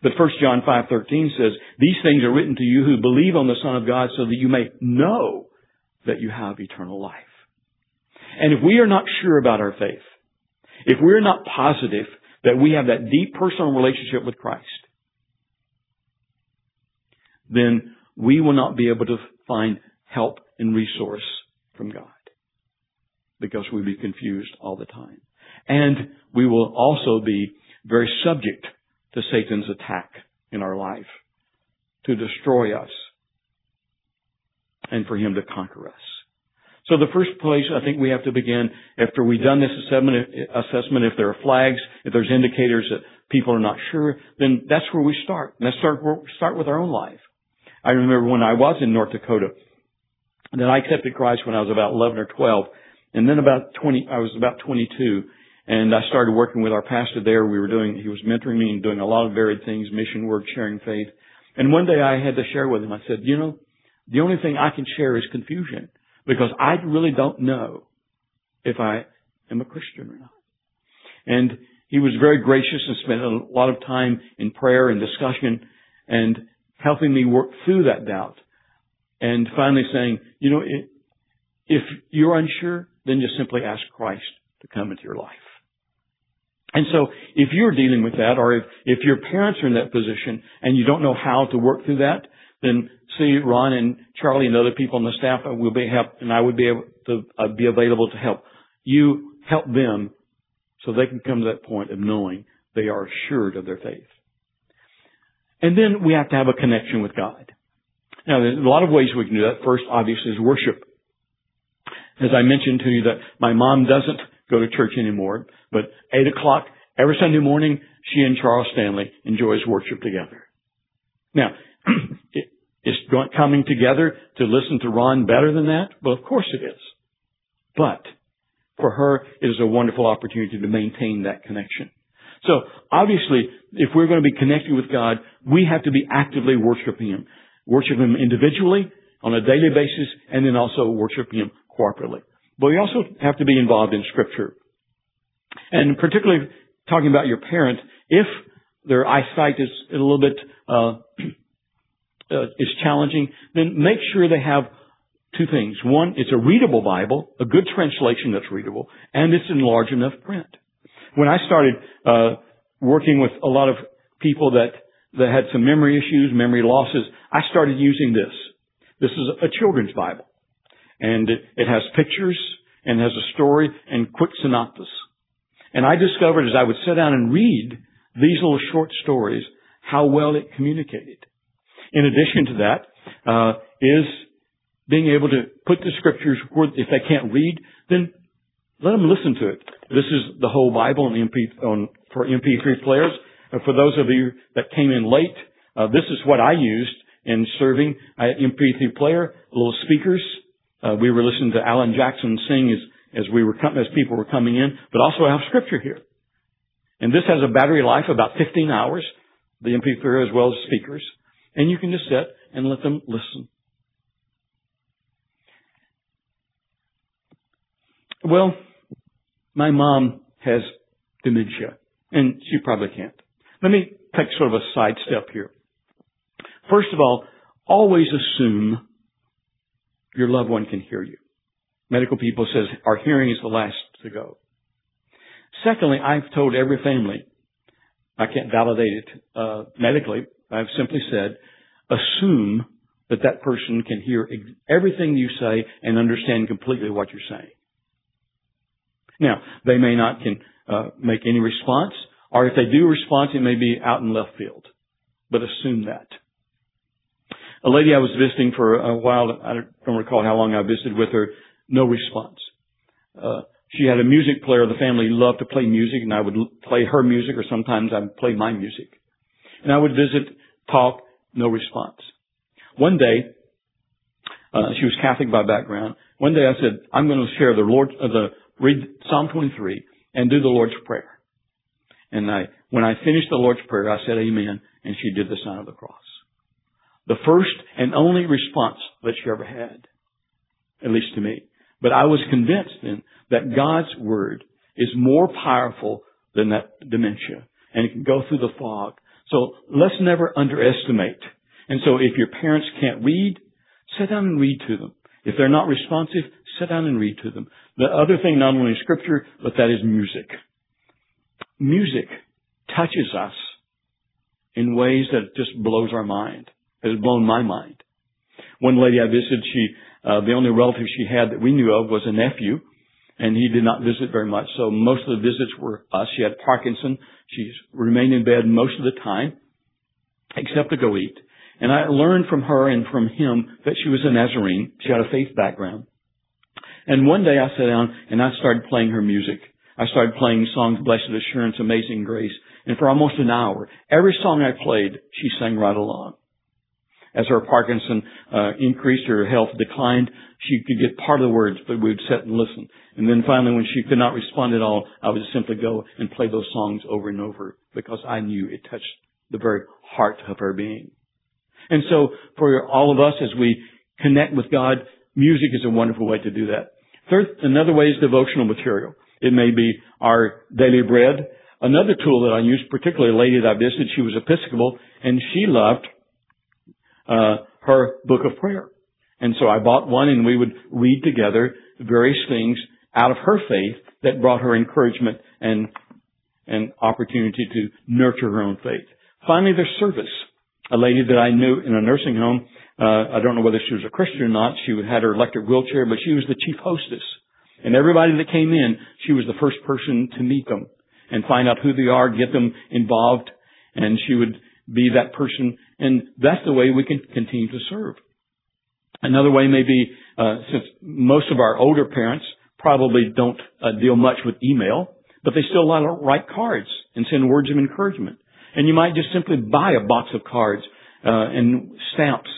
But 1 John 5:13 says, "These things are written to you who believe on the Son of God so that you may know that you have eternal life." And if we are not sure about our faith, if we're not positive that we have that deep personal relationship with Christ, then we will not be able to find help and resource from God because we'll be confused all the time. And we will also be very subject to Satan's attack in our life to destroy us and for him to conquer us. So the first place I think we have to begin after we've done this assessment, assessment, if there are flags, if there's indicators that people are not sure, then that's where we start. Let's start, start with our own life. I remember when I was in North Dakota, that I accepted Christ when I was about 11 or 12. And then about 20, I was about 22 and I started working with our pastor there. We were doing, he was mentoring me and doing a lot of varied things, mission work, sharing faith. And one day I had to share with him, I said, you know, the only thing I can share is confusion because I really don't know if I am a Christian or not. And he was very gracious and spent a lot of time in prayer and discussion and helping me work through that doubt. And finally saying, you know, if you're unsure, then just simply ask Christ to come into your life. And so if you're dealing with that or if, if your parents are in that position and you don't know how to work through that, then see Ron and Charlie and other people on the staff will be help and I would be able to be available to help you help them so they can come to that point of knowing they are assured of their faith. And then we have to have a connection with God. Now, there's a lot of ways we can do that. First, obviously, is worship. As I mentioned to you that my mom doesn't go to church anymore, but 8 o'clock every Sunday morning, she and Charles Stanley enjoys worship together. Now, is coming together to listen to Ron better than that? Well, of course it is. But for her, it is a wonderful opportunity to maintain that connection. So obviously, if we're going to be connected with God, we have to be actively worshiping Him. Worship Him individually, on a daily basis, and then also worshiping Him corporately. But we also have to be involved in Scripture. And particularly talking about your parent, if their eyesight is a little bit uh, uh, is challenging, then make sure they have two things. One, it's a readable Bible, a good translation that's readable, and it's in large enough print. When I started uh, working with a lot of people that that had some memory issues, memory losses, I started using this. This is a children's Bible, and it, it has pictures and has a story and quick synopsis. And I discovered as I would sit down and read these little short stories how well it communicated. In addition to that, uh, is being able to put the scriptures where if they can't read, then let them listen to it. This is the whole Bible on MP, on, for MP3 players. Uh, for those of you that came in late, uh, this is what I used in serving uh, MP3 player, little speakers. Uh, we were listening to Alan Jackson sing as, as we were, as people were coming in, but also I have scripture here. And this has a battery life about 15 hours, the MP3 as well as speakers. And you can just sit and let them listen. Well, my mom has dementia, and she probably can't. Let me take sort of a side step here. First of all, always assume your loved one can hear you. Medical people says our hearing is the last to go. Secondly, I've told every family, I can't validate it uh, medically, I've simply said, assume that that person can hear everything you say and understand completely what you're saying. Now, they may not can uh, make any response, or if they do respond, it may be out in left field. But assume that. A lady I was visiting for a while, I don't recall how long I visited with her, no response. Uh, she had a music player. The family loved to play music, and I would play her music, or sometimes I'd play my music. And I would visit, talk, no response. One day, uh, she was Catholic by background. One day I said, I'm going to share the Lord, uh, the read Psalm 23 and do the Lord's Prayer. And I, when I finished the Lord's Prayer, I said amen, and she did the sign of the cross. The first and only response that she ever had, at least to me. But I was convinced then that God's Word is more powerful than that dementia, and it can go through the fog. So let's never underestimate. And so if your parents can't read, sit down and read to them. If they're not responsive, sit down and read to them. The other thing, not only scripture, but that is music. Music touches us in ways that just blows our mind. It has blown my mind. One lady I visited, she, uh, the only relative she had that we knew of was a nephew, and he did not visit very much. So most of the visits were us. She had Parkinson. She remained in bed most of the time, except to go eat. And I learned from her and from him that she was a Nazarene. She had a faith background. And one day I sat down and I started playing her music. I started playing songs, Blessed Assurance, Amazing Grace. And for almost an hour, every song I played, she sang right along. As her Parkinson uh, increased, her health declined, she could get part of the words, but we would sit and listen. And then finally, when she could not respond at all, I would simply go and play those songs over and over because I knew it touched the very heart of her being. And so for all of us as we connect with God, music is a wonderful way to do that. Third, another way is devotional material. It may be our daily bread. Another tool that I used, particularly a lady that I visited, she was Episcopal, and she loved uh, her book of prayer. And so I bought one, and we would read together various things out of her faith that brought her encouragement and and opportunity to nurture her own faith. Finally, there's service a lady that I knew in a nursing home. Uh, I don't know whether she was a Christian or not. She had her electric wheelchair, but she was the chief hostess. And everybody that came in, she was the first person to meet them and find out who they are, get them involved, and she would be that person. And that's the way we can continue to serve. Another way may be, uh, since most of our older parents probably don't uh, deal much with email, but they still like to write cards and send words of encouragement. And you might just simply buy a box of cards uh, and stamps.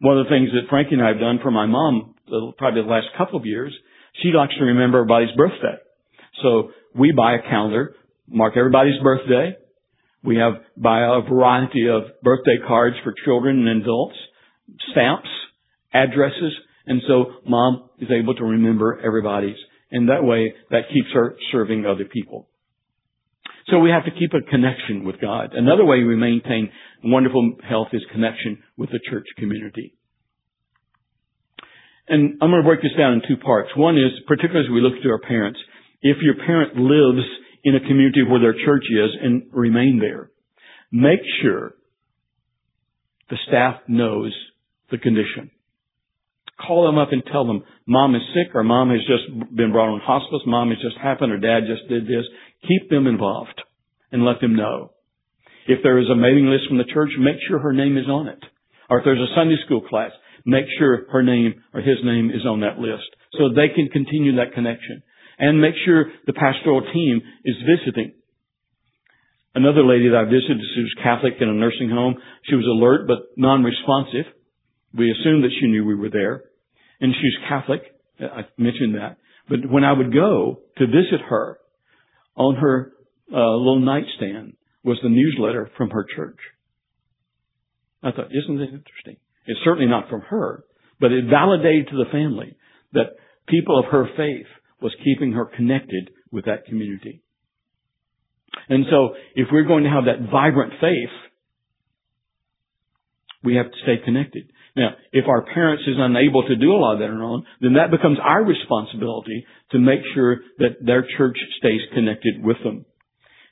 One of the things that Frankie and I have done for my mom, probably the last couple of years, she likes to remember everybody's birthday. So we buy a calendar, mark everybody's birthday. We have a variety of birthday cards for children and adults, stamps, addresses, and so mom is able to remember everybody's. And that way, that keeps her serving other people. So we have to keep a connection with God. Another way we maintain wonderful health is connection with the church community. And I'm going to break this down in two parts. One is, particularly as we look to our parents, if your parent lives in a community where their church is and remain there, make sure the staff knows the condition. Call them up and tell them, mom is sick or mom has just been brought on hospice, mom has just happened or dad just did this. Keep them involved and let them know. If there is a mailing list from the church, make sure her name is on it. Or if there's a Sunday school class, make sure her name or his name is on that list so they can continue that connection. And make sure the pastoral team is visiting. Another lady that I visited, she was Catholic in a nursing home. She was alert but non-responsive. We assumed that she knew we were there. And she's Catholic. I mentioned that. But when I would go to visit her, on her uh, little nightstand was the newsletter from her church. I thought, isn't this interesting? It's certainly not from her, but it validated to the family that people of her faith was keeping her connected with that community. And so, if we're going to have that vibrant faith, we have to stay connected. Now, if our parents is unable to do a lot of that on own, then that becomes our responsibility to make sure that their church stays connected with them.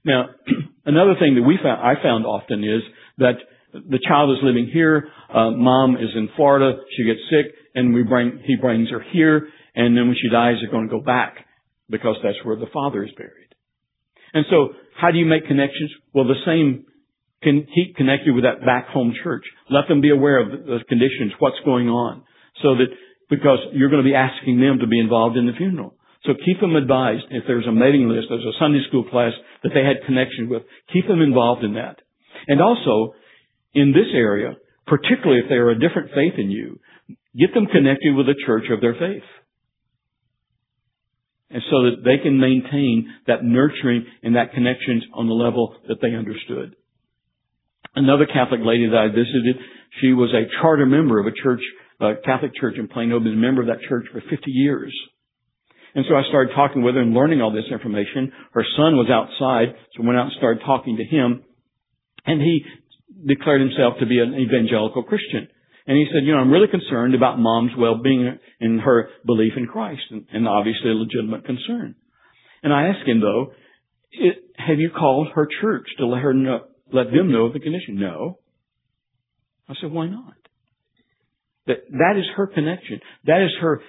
Now, another thing that we found, I found often is that the child is living here, uh, mom is in Florida, she gets sick, and we bring, he brings her here, and then when she dies, they're going to go back because that's where the father is buried. And so, how do you make connections? Well, the same can keep connected with that back home church. Let them be aware of the conditions, what's going on, so that because you're going to be asking them to be involved in the funeral. So keep them advised. If there's a mailing list, there's a Sunday school class that they had connection with, keep them involved in that. And also, in this area, particularly if they are a different faith than you, get them connected with a church of their faith. And so that they can maintain that nurturing and that connections on the level that they understood. Another Catholic lady that I visited, she was a charter member of a church, a Catholic church in Plano, been a member of that church for 50 years. And so I started talking with her and learning all this information. Her son was outside, so I went out and started talking to him. And he declared himself to be an evangelical Christian. And he said, you know, I'm really concerned about mom's well-being and her belief in Christ, and, and obviously a legitimate concern. And I asked him though, have you called her church to let her know, let them know of the condition. No. I said, why not? That, that is her connection. That is her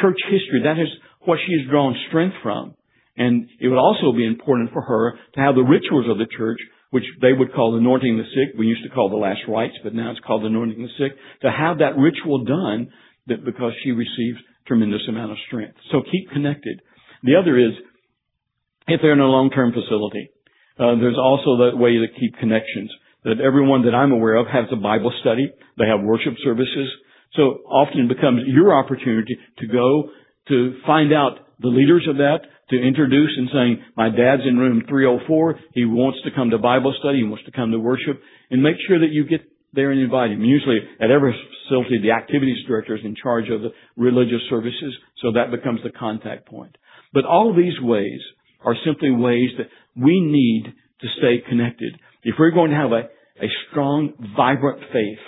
church history. That is what she has drawn strength from. And it would also be important for her to have the rituals of the church, which they would call anointing the sick. We used to call the last rites, but now it's called anointing the sick. To have that ritual done that because she receives tremendous amount of strength. So keep connected. The other is, if they're in a long-term facility, uh, there's also that way to keep connections. That everyone that I'm aware of has a Bible study. They have worship services. So often becomes your opportunity to go to find out the leaders of that, to introduce and saying, my dad's in room 304. He wants to come to Bible study. He wants to come to worship and make sure that you get there and invite him. Usually at every facility, the activities director is in charge of the religious services. So that becomes the contact point. But all these ways are simply ways that we need to stay connected. If we're going to have a, a strong, vibrant faith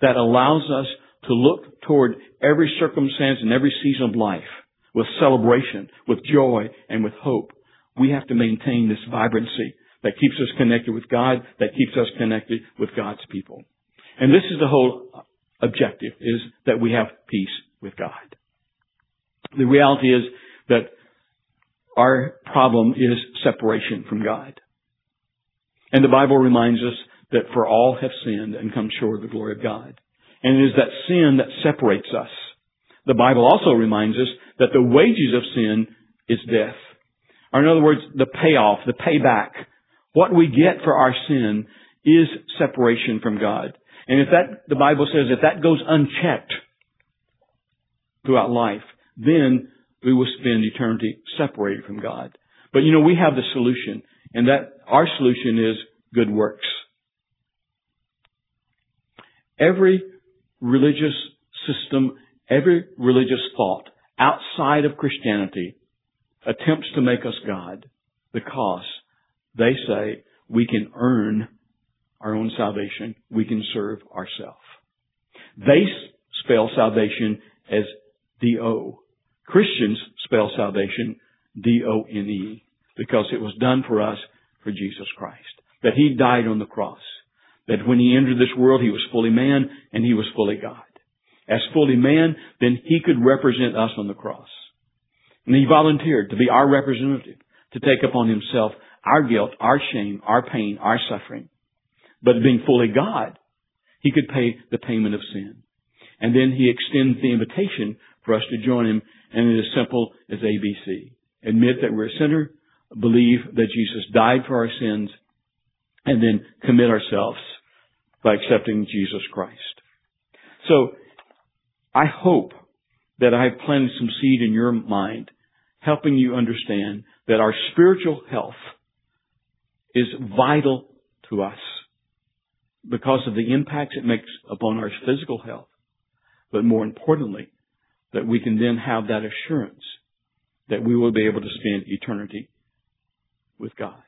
that allows us to look toward every circumstance and every season of life with celebration, with joy, and with hope, we have to maintain this vibrancy that keeps us connected with God, that keeps us connected with God's people. And this is the whole objective, is that we have peace with God. The reality is that our problem is separation from God. And the Bible reminds us that for all have sinned and come short of the glory of God. And it is that sin that separates us. The Bible also reminds us that the wages of sin is death. Or in other words, the payoff, the payback, what we get for our sin is separation from God. And if that, the Bible says, if that goes unchecked throughout life, then we will spend eternity separated from God. But you know, we have the solution, and that our solution is good works. Every religious system, every religious thought outside of Christianity attempts to make us God because they say we can earn our own salvation. We can serve ourselves. They spell salvation as D-O. Christians spell salvation D-O-N-E because it was done for us for Jesus Christ. That He died on the cross. That when He entered this world, He was fully man and He was fully God. As fully man, then He could represent us on the cross. And He volunteered to be our representative, to take upon Himself our guilt, our shame, our pain, our suffering. But being fully God, He could pay the payment of sin. And then He extends the invitation for us to join Him, and it is simple as ABC. Admit that we're a sinner, believe that Jesus died for our sins, and then commit ourselves by accepting Jesus Christ. So, I hope that I have planted some seed in your mind, helping you understand that our spiritual health is vital to us because of the impacts it makes upon our physical health. But more importantly, that we can then have that assurance that we will be able to spend eternity with God.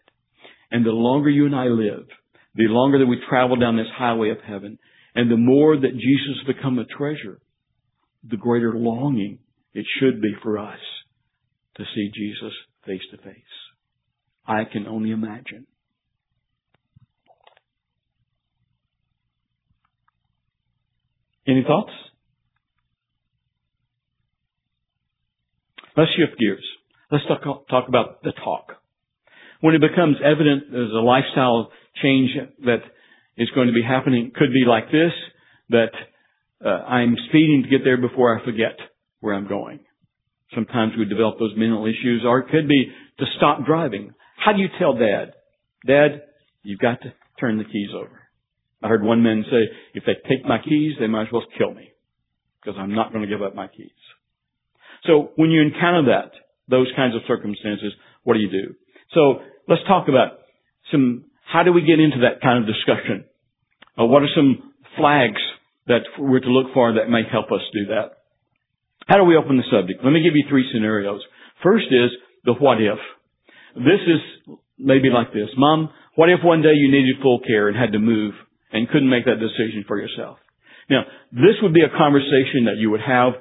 And the longer you and I live, the longer that we travel down this highway of heaven, and the more that Jesus become a treasure, the greater longing it should be for us to see Jesus face to face. I can only imagine. Any thoughts? Let's shift gears. Let's talk, talk about the talk. When it becomes evident there's a lifestyle change that is going to be happening, could be like this, that uh, I'm speeding to get there before I forget where I'm going. Sometimes we develop those mental issues, or it could be to stop driving. How do you tell dad? Dad, you've got to turn the keys over. I heard one man say, if they take my keys, they might as well kill me because I'm not going to give up my keys. So when you encounter that, those kinds of circumstances, what do you do? So let's talk about some, how do we get into that kind of discussion? Uh, what are some flags that we're to look for that may help us do that? How do we open the subject? Let me give you three scenarios. First is the what if. This is maybe like this. Mom, what if one day you needed full care and had to move and couldn't make that decision for yourself. Now, this would be a conversation that you would have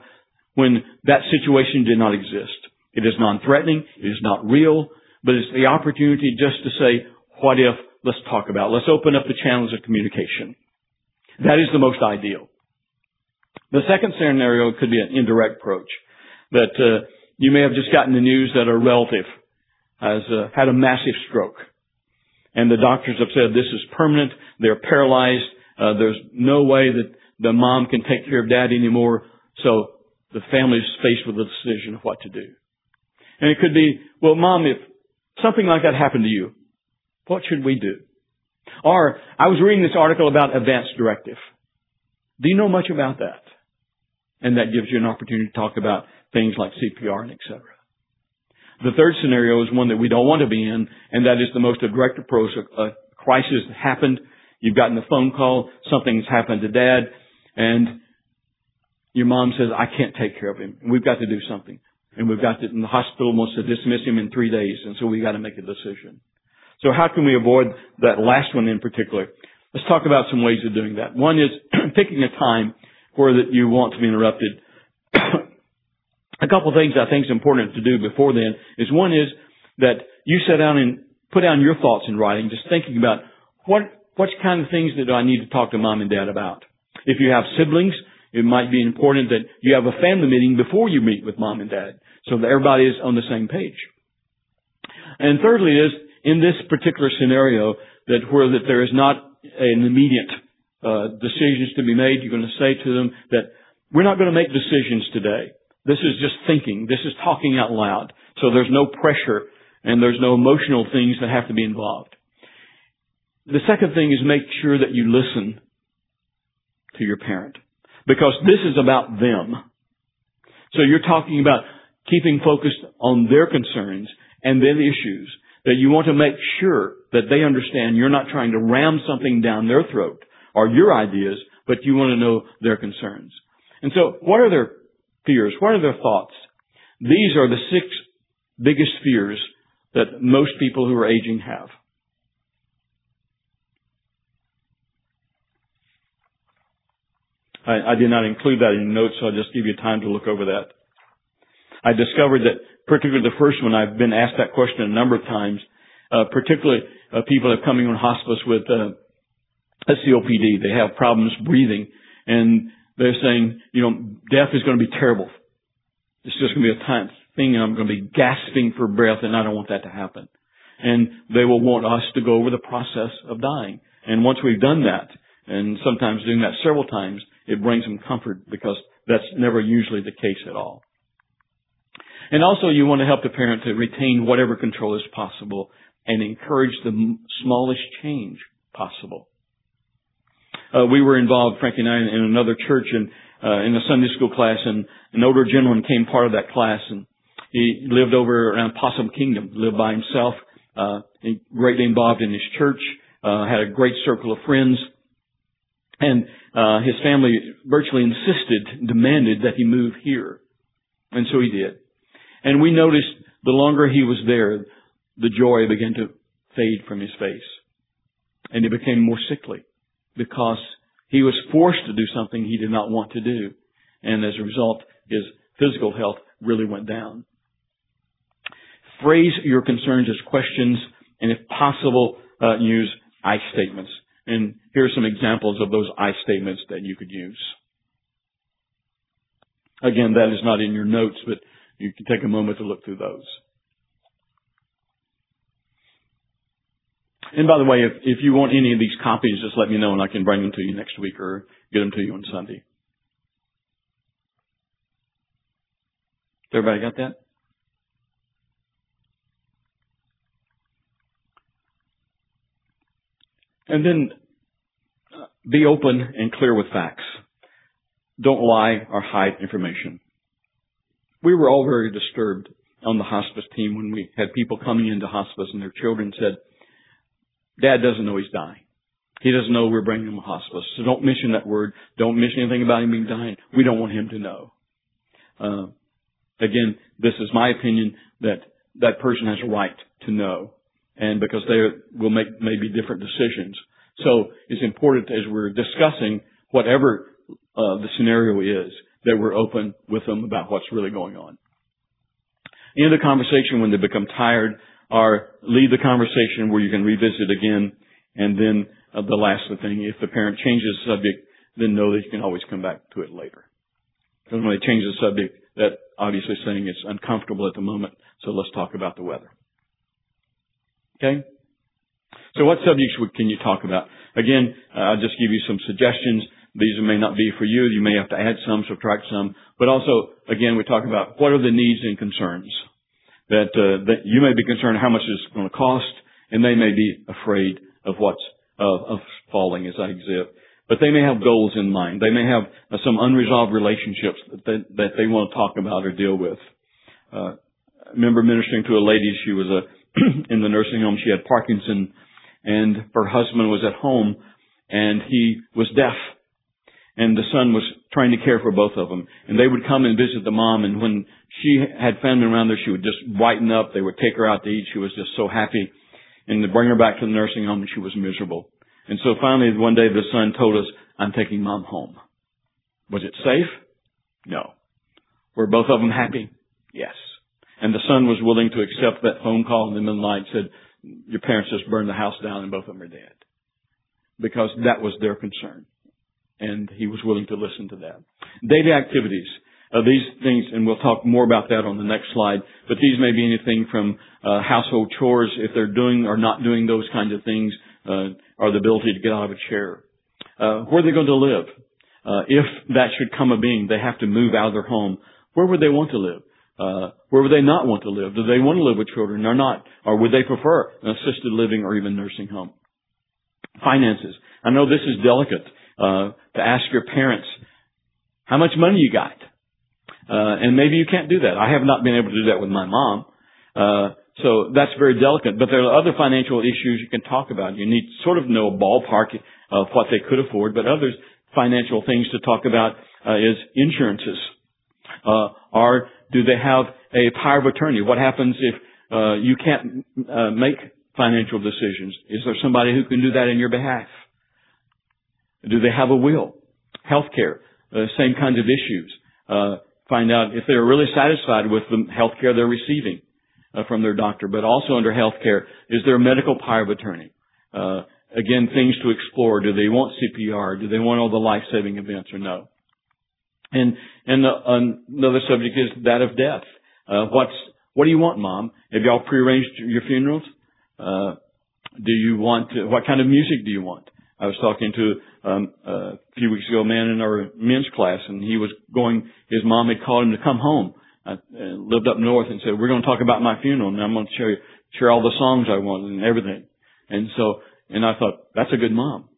when that situation did not exist. It is non-threatening, it is not real, but it's the opportunity just to say, what if, let's talk about, let's open up the channels of communication. That is the most ideal. The second scenario could be an indirect approach. That uh, you may have just gotten the news that a relative has uh, had a massive stroke. And the doctors have said this is permanent. They're paralyzed. Uh, there's no way that the mom can take care of dad anymore. So the family is faced with a decision of what to do. And it could be, well, mom, if something like that happened to you, what should we do? Or I was reading this article about advance directive. Do you know much about that? And that gives you an opportunity to talk about things like CPR and etc. The third scenario is one that we don't want to be in, and that is the most direct approach. A crisis happened. You've gotten a phone call. Something's happened to dad, and your mom says, "I can't take care of him. We've got to do something." And we've got to, and the hospital wants to dismiss him in three days, and so we've got to make a decision. So how can we avoid that last one in particular? Let's talk about some ways of doing that. One is picking a time where that you want to be interrupted a couple of things I think is important to do before then is one is that you sit down and put down your thoughts in writing, just thinking about what what kind of things that I need to talk to mom and dad about. If you have siblings, it might be important that you have a family meeting before you meet with mom and dad, so that everybody is on the same page. And thirdly is in this particular scenario that where that there is not an immediate uh, decisions to be made, you're going to say to them that we're not going to make decisions today. This is just thinking. This is talking out loud. So there's no pressure and there's no emotional things that have to be involved. The second thing is make sure that you listen to your parent because this is about them. So you're talking about keeping focused on their concerns and then issues that you want to make sure that they understand you're not trying to ram something down their throat or your ideas, but you want to know their concerns. And so what are their fears? What are their thoughts? These are the six biggest fears that most people who are aging have. I, I did not include that in notes, so I'll just give you time to look over that. I discovered that particularly the first one, I've been asked that question a number of times, uh, particularly uh, people are coming on hospice with uh, a COPD. They have problems breathing, and they're saying, you know, death is going to be terrible. It's just going to be a time thing, and I'm going to be gasping for breath, and I don't want that to happen. And they will want us to go over the process of dying. And once we've done that, and sometimes doing that several times, it brings them comfort because that's never usually the case at all. And also you want to help the parent to retain whatever control is possible and encourage the smallest change possible. Uh, we were involved, Frankie and I, in another church and uh, in a Sunday school class, and an older gentleman came part of that class, and he lived over around Possum Kingdom, lived by himself, uh, greatly involved in his church, uh, had a great circle of friends, and uh, his family virtually insisted, demanded that he move here, and so he did. And we noticed the longer he was there, the joy began to fade from his face. And he became more sickly because he was forced to do something he did not want to do. And as a result, his physical health really went down. Phrase your concerns as questions and if possible, uh, use I statements. And here are some examples of those I statements that you could use. Again, that is not in your notes, but you can take a moment to look through those. And by the way, if, if you want any of these copies, just let me know and I can bring them to you next week or get them to you on Sunday. Everybody got that? And then uh, be open and clear with facts. Don't lie or hide information we were all very disturbed on the hospice team when we had people coming into hospice and their children said, Dad doesn't know he's dying. He doesn't know we're bringing him to hospice. So don't mention that word. Don't mention anything about him being dying. We don't want him to know. Uh, again, this is my opinion that that person has a right to know. And because they will make maybe different decisions. So it's important as we're discussing whatever uh, the scenario is, that we're open with them about what's really going on. End the conversation when they become tired or leave the conversation where you can revisit again. And then uh, the last thing, if the parent changes the subject, then know that you can always come back to it later. Because when they change the subject, that obviously saying it's uncomfortable at the moment, so let's talk about the weather. Okay? So what subjects can you talk about? Again, uh, I'll just give you some suggestions. These may not be for you. You may have to add some, subtract some. But also, again, we talk about what are the needs and concerns that uh, that you may be concerned how much it's going to cost, and they may be afraid of what's uh, of falling as I exist. But they may have goals in mind. They may have uh, some unresolved relationships that they, that they want to talk about or deal with. Uh, I remember ministering to a lady. She was a in the nursing home. She had Parkinson, and her husband was at home, and he was deaf and the son was trying to care for both of them. And they would come and visit the mom, and when she had family around there, she would just brighten up. They would take her out to eat. She was just so happy. And to bring her back to the nursing home, and she was miserable. And so finally, one day, the son told us, I'm taking mom home. Was it safe? No. Were both of them happy? Yes. And the son was willing to accept that phone call in the middle of the night, said, your parents just burned the house down and both of them are dead. Because that was their concern and he was willing to listen to that. Daily activities. Uh, these things, and we'll talk more about that on the next slide, but these may be anything from uh, household chores, if they're doing or not doing those kinds of things, uh, or the ability to get out of a chair. Uh, where are they going to live? Uh, if that should come a being, they have to move out of their home. Where would they want to live? Uh, where would they not want to live? Do they want to live with children or not? Or would they prefer an assisted living or even nursing home? Finances. I know this is delicate, uh, to ask your parents, how much money you got? Uh, and maybe you can't do that. I have not been able to do that with my mom. Uh, so that's very delicate. But there are other financial issues you can talk about. You need sort of know a ballpark of what they could afford, but others financial things to talk about uh, is insurances. Uh, are do they have a power of attorney? What happens if uh, you can't uh, make financial decisions? Is there somebody who can do that in your behalf? Do they have a will? Healthcare, uh, same kinds of issues. Uh, find out if they're really satisfied with the healthcare they're receiving uh, from their doctor. But also under healthcare, is there a medical power of attorney? Uh, again, things to explore. Do they want CPR? Do they want all the life-saving events or no? And and the, another subject is that of death. Uh, what's what do you want, Mom? Have y'all prearranged your funerals? Uh, do you want to, what kind of music do you want? I was talking to um, a few weeks ago a man in our men's class, and he was going. His mom had called him to come home. I uh, lived up north and said, "We're going to talk about my funeral, and I'm going to share share all the songs I want and everything." And so, and I thought that's a good mom.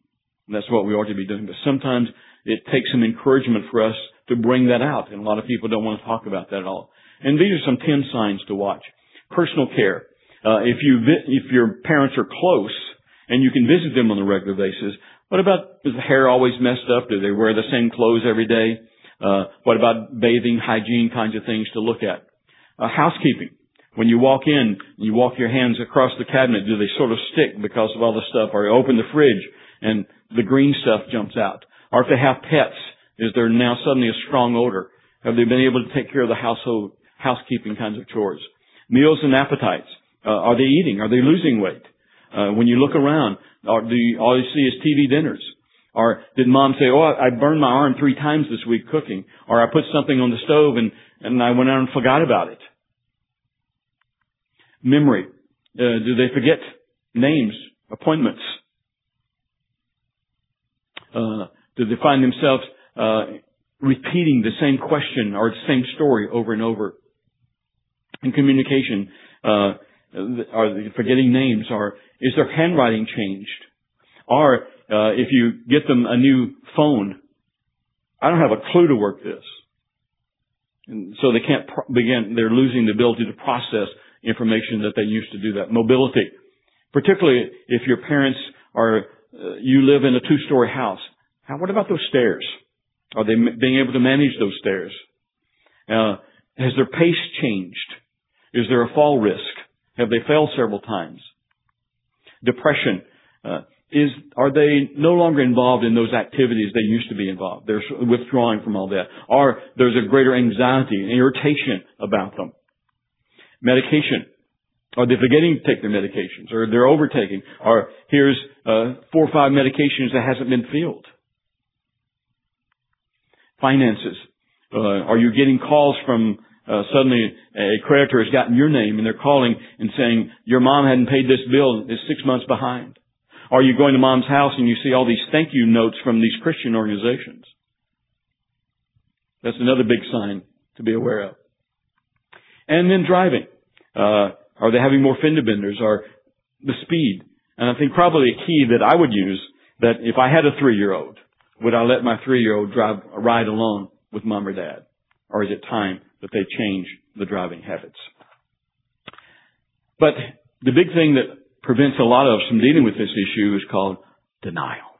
That's what we ought to be doing. But sometimes it takes some encouragement for us to bring that out. And a lot of people don't want to talk about that at all. And these are some 10 signs to watch. Personal care. Uh, if you, if your parents are close and you can visit them on a regular basis, what about, is the hair always messed up? Do they wear the same clothes every day? Uh, what about bathing, hygiene kinds of things to look at? Uh, housekeeping. When you walk in, you walk your hands across the cabinet, do they sort of stick because of all the stuff? Or you open the fridge and the green stuff jumps out? Or if they have pets, is there now suddenly a strong odor? Have they been able to take care of the household, housekeeping kinds of chores? Meals and appetites. Uh, are they eating? Are they losing weight? Uh, when you look around, or do you, all you see is TV dinners? Or did mom say, oh, I burned my arm three times this week cooking. Or I put something on the stove and, and I went out and forgot about it. Memory. Uh, do they forget names, appointments? Uh, do they find themselves uh, repeating the same question or the same story over and over. In communication, uh, are forgetting names, or is their handwriting changed? Or uh, if you get them a new phone, I don't have a clue to work this. And so they can't begin, they're losing the ability to process information that they used to do that. Mobility. Particularly if your parents are, uh, you live in a two-story house. What about those stairs? Are they being able to manage those stairs? Uh, has their pace changed? Is there a fall risk? Have they failed several times? Depression. Uh, is are they no longer involved in those activities they used to be involved? They're withdrawing from all that, or there's a greater anxiety and irritation about them. Medication. Are they forgetting to take their medications, or they're overtaking? Or here's uh, four or five medications that hasn't been filled. Finances. Uh, are you getting calls from uh, suddenly a creditor has gotten your name and they're calling and saying your mom hadn't paid this bill is six months behind? Are you going to mom's house and you see all these thank you notes from these Christian organizations? That's another big sign to be aware of. And then driving. Uh, are they having more fender benders? Or the speed? And I think probably a key that I would use that if I had a three year old would I let my three-year-old drive a ride alone with mom or dad? Or is it time that they change the driving habits? But the big thing that prevents a lot of us from dealing with this issue is called denial.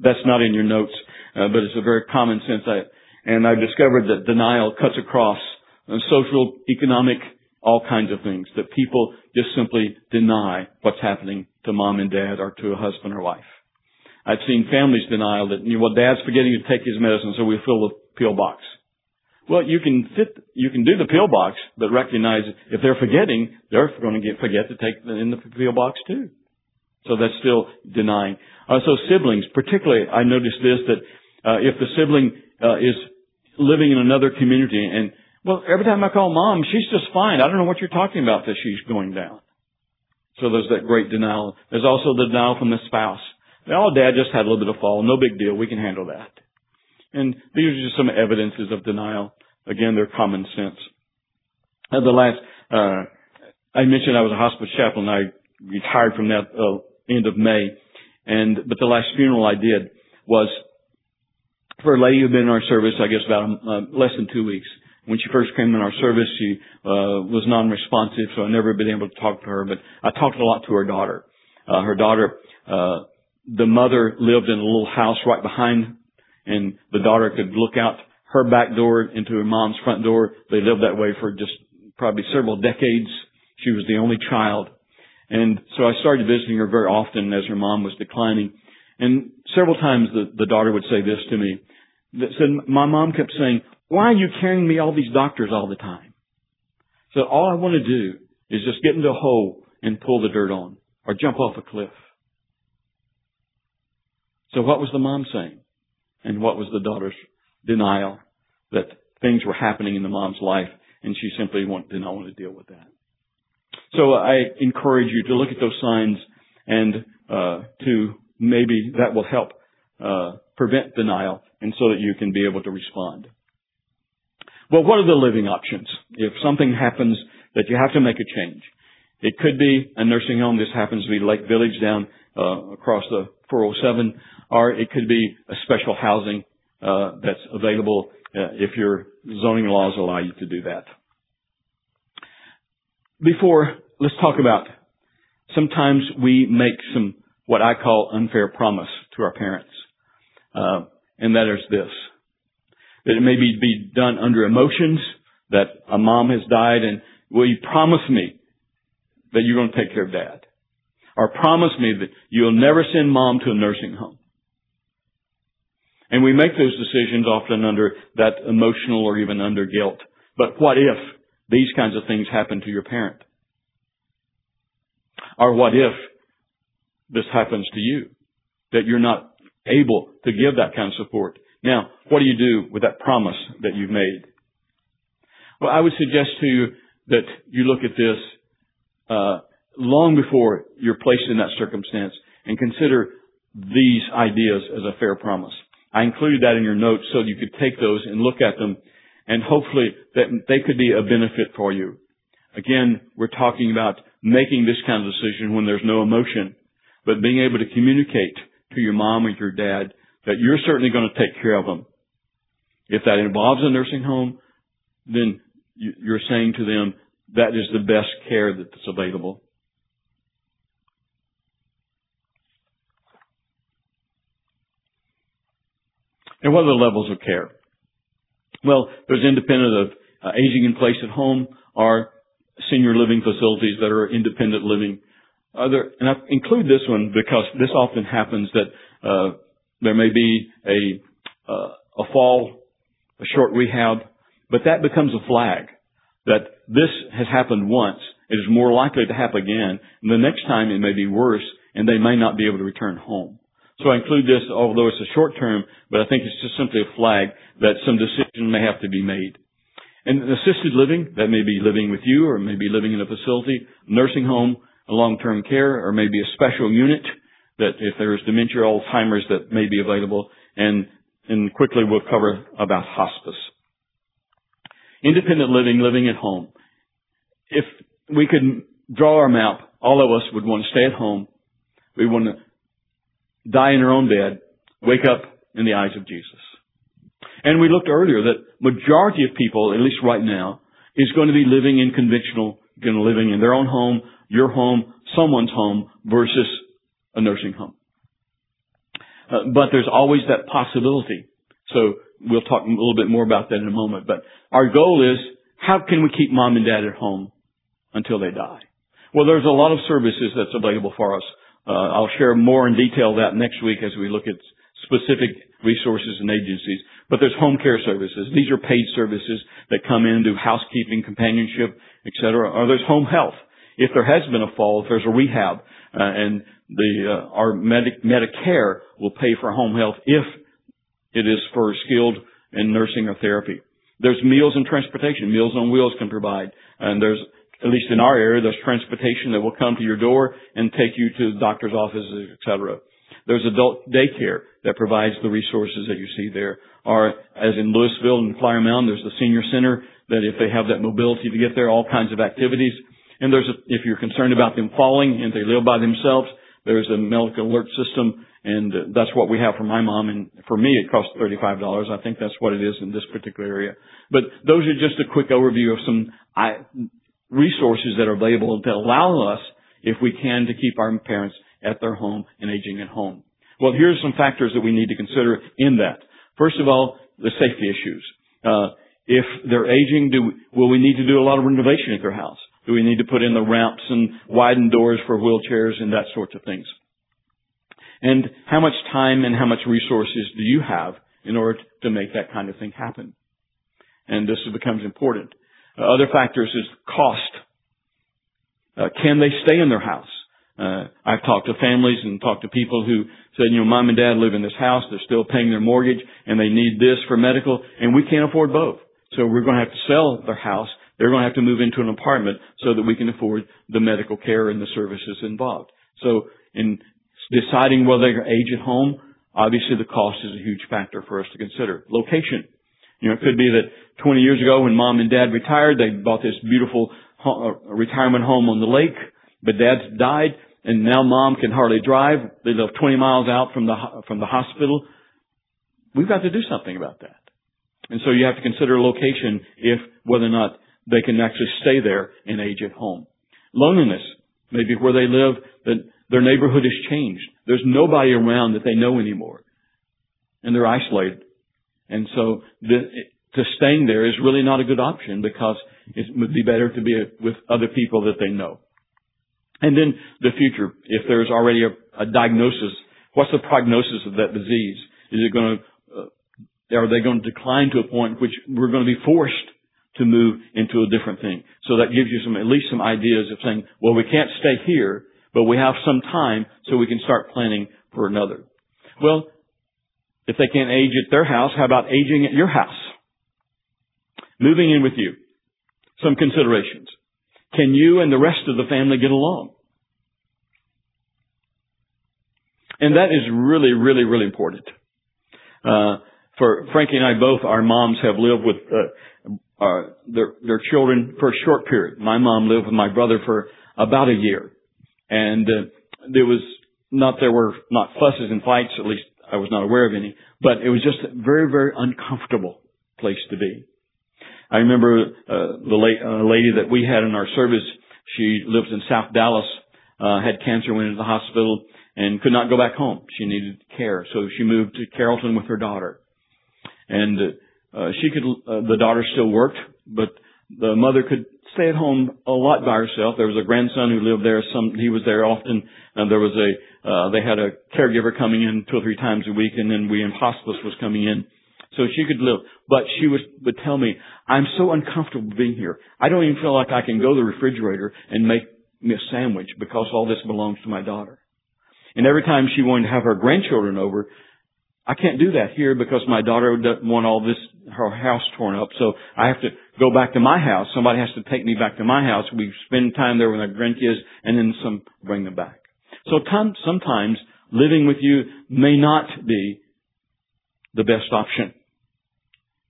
That's not in your notes, uh, but it's a very common sense. I, and I've discovered that denial cuts across uh, social, economic, all kinds of things. That people just simply deny what's happening to mom and dad or to a husband or wife. I've seen families denial that, you know, well, dad's forgetting to take his medicine, so we fill the pill box. Well, you can fit, you can do the pill box, but recognize if they're forgetting, they're going to get, forget to take in the pill box too. So that's still denying. Uh, so siblings, particularly, I noticed this, that, uh, if the sibling, uh, is living in another community and, well, every time I call mom, she's just fine. I don't know what you're talking about that she's going down. So there's that great denial. There's also the denial from the spouse Oh, dad just had a little bit of fall. No big deal. We can handle that. And these are just some evidences of denial. Again, they're common sense. At the last, uh, I mentioned I was a hospice chaplain. I retired from that uh, end of May, and but the last funeral I did was for a lady who'd been in our service, I guess about uh, less than two weeks. When she first came in our service, she uh, was non-responsive, so I never been able to talk to her. But I talked a lot to her daughter. Uh, her daughter, uh, the mother lived in a little house right behind, and the daughter could look out her back door into her mom's front door. They lived that way for just probably several decades. She was the only child. And so I started visiting her very often as her mom was declining. And several times the, the daughter would say this to me. That said, my mom kept saying, why are you carrying me all these doctors all the time? So all I want to do is just get into a hole and pull the dirt on or jump off a cliff. So what was the mom saying? And what was the daughter's denial that things were happening in the mom's life and she simply want, did not want to deal with that. So I encourage you to look at those signs and uh, to maybe that will help uh, prevent denial and so that you can be able to respond. Well, what are the living options? If something happens that you have to make a change, it could be a nursing home. This happens to be Lake Village down uh, across the 407, or it could be a special housing uh, that's available uh, if your zoning laws allow you to do that. Before, let's talk about sometimes we make some what I call unfair promise to our parents, uh, and that is this: that it may be, be done under emotions that a mom has died, and will you promise me that you're going to take care of dad, or promise me that you'll never send mom to a nursing home? And we make those decisions often under that emotional or even under guilt. But what if these kinds of things happen to your parent? Or what if this happens to you? That you're not able to give that kind of support. Now, what do you do with that promise that you've made? Well, I would suggest to you that you look at this uh, long before you're placed in that circumstance and consider these ideas as a fair promise. I included that in your notes so you could take those and look at them and hopefully that they could be a benefit for you. Again, we're talking about making this kind of decision when there's no emotion, but being able to communicate to your mom or your dad that you're certainly going to take care of them. If that involves a nursing home, then you're saying to them that is the best care that's available. And what are the levels of care? Well, there's independent of uh, aging in place at home or senior living facilities that are independent living. There, and I include this one because this often happens that uh, there may be a uh, a fall, a short rehab, but that becomes a flag that this has happened once. It is more likely to happen again, and the next time it may be worse, and they may not be able to return home. So I include this, although it's a short term, but I think it's just simply a flag that some decision may have to be made. And assisted living, that may be living with you or maybe living in a facility, nursing home, long-term care, or maybe a special unit that if there is dementia Alzheimer's that may be available. And, and quickly we'll cover about hospice. Independent living, living at home. If we could draw our map, all of us would want to stay at home. We want to die in our own bed, wake up in the eyes of Jesus. And we looked earlier that majority of people, at least right now, is going to be living in conventional, going to living in their own home, your home, someone's home versus a nursing home. Uh, but there's always that possibility. So we'll talk a little bit more about that in a moment. But our goal is how can we keep mom and dad at home until they die? Well, there's a lot of services that's available for us. Uh, I'll share more in detail that next week as we look at specific resources and agencies. But there's home care services. These are paid services that come in, do housekeeping, companionship, etc. Or there's home health. If there has been a fall, if there's a rehab, uh, and the uh, our Medi- Medicare will pay for home health if it is for skilled in nursing or therapy. There's meals and transportation. Meals on Wheels can provide, and there's at least in our area, there's transportation that will come to your door and take you to the doctor's offices, etc. There's adult daycare that provides the resources that you see there. Or as in Lewisville and Flower Mound, there's the senior center that if they have that mobility to get there, all kinds of activities. And there's a, if you're concerned about them falling and they live by themselves, there's a medical alert system and that's what we have for my mom and for me it costs $35. I think that's what it is in this particular area. But those are just a quick overview of some resources that are available to allow us, if we can, to keep our parents at their home and aging at home. Well, here's some factors that we need to consider in that. First of all, the safety issues. Uh, if they're aging, do will we need to do a lot of renovation at their house? Do we need to put in the ramps and widen doors for wheelchairs and that sorts of things? And how much time and how much resources do you have in order to make that kind of thing happen? And this becomes important. Uh, other factors is cost. Uh, can they stay in their house? Uh, I've talked to families and talked to people who said, you know, mom and dad live in this house, they're still paying their mortgage, and they need this for medical, and we can't afford both. So we're going to have to sell their house. They're going to have to move into an apartment so that we can afford the medical care and the services involved. So in deciding whether they age at home, obviously the cost is a huge factor for us to consider. Location. You know, it could be that 20 years ago when mom and dad retired, they bought this beautiful uh, retirement home on the lake, but dad died and now mom can hardly drive. They live 20 miles out from the, from the hospital. We've got to do something about that. And so you have to consider location if whether or not they can actually stay there and age at home. Loneliness. Maybe where they live, that their neighborhood has changed. There's nobody around that they know anymore. And they're isolated. And so the, to staying there is really not a good option because it would be better to be with other people that they know. And then the future, if there's already a, a diagnosis, what's the prognosis of that disease? Is it going to, uh, are they going to decline to a point which we're going to be forced to move into a different thing? So that gives you some, at least some ideas of saying, well, we can't stay here, but we have some time so we can start planning for another. Well, if they can't age at their house, how about aging at your house? Moving in with you. Some considerations. Can you and the rest of the family get along? And that is really, really, really important. Uh, for Frankie and I both, our moms have lived with uh, their their children for a short period. My mom lived with my brother for about a year, and uh, there was not there were not fusses and fights. At least I was not aware of any, but it was just a very, very uncomfortable place to be. I remember uh, the late, uh, lady that we had in our service. She lives in South Dallas, uh, had cancer, went into the hospital, and could not go back home. She needed care, so she moved to Carrollton with her daughter. And uh, she could, uh, the daughter still worked, but the mother could stay at home a lot by herself. There was a grandson who lived there. Some he was there often. And there was a uh, they had a caregiver coming in two or three times a week, and then we in hospice was coming in, so she could live. But she was would tell me, "I'm so uncomfortable being here. I don't even feel like I can go to the refrigerator and make me a sandwich because all this belongs to my daughter." And every time she wanted to have her grandchildren over, I can't do that here because my daughter doesn't want all this, her house torn up. So I have to go back to my house. Somebody has to take me back to my house. We spend time there with our grandkids and then some bring them back. So sometimes living with you may not be the best option.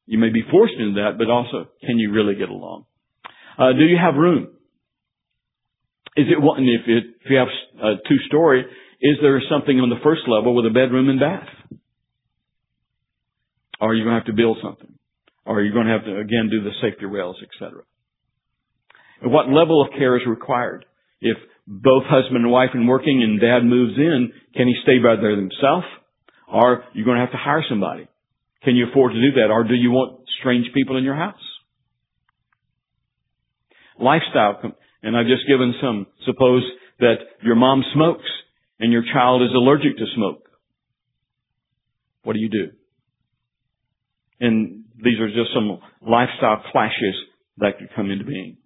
You may be forced into that, but also can you really get along? Uh, do you have room? Is it one, if, it, if you have a two story, is there something on the first level with a bedroom and bath? Or are you going to have to build something? Or you're you going to have to, again, do the safety rails, etc.? And what level of care is required? If both husband and wife and working and dad moves in, can he stay by there himself? Or you're going to have to hire somebody. Can you afford to do that? Or do you want strange people in your house? Lifestyle, and I've just given some. Suppose that your mom smokes and your child is allergic to smoke. What do you do? And these are just some lifestyle clashes that could come into being.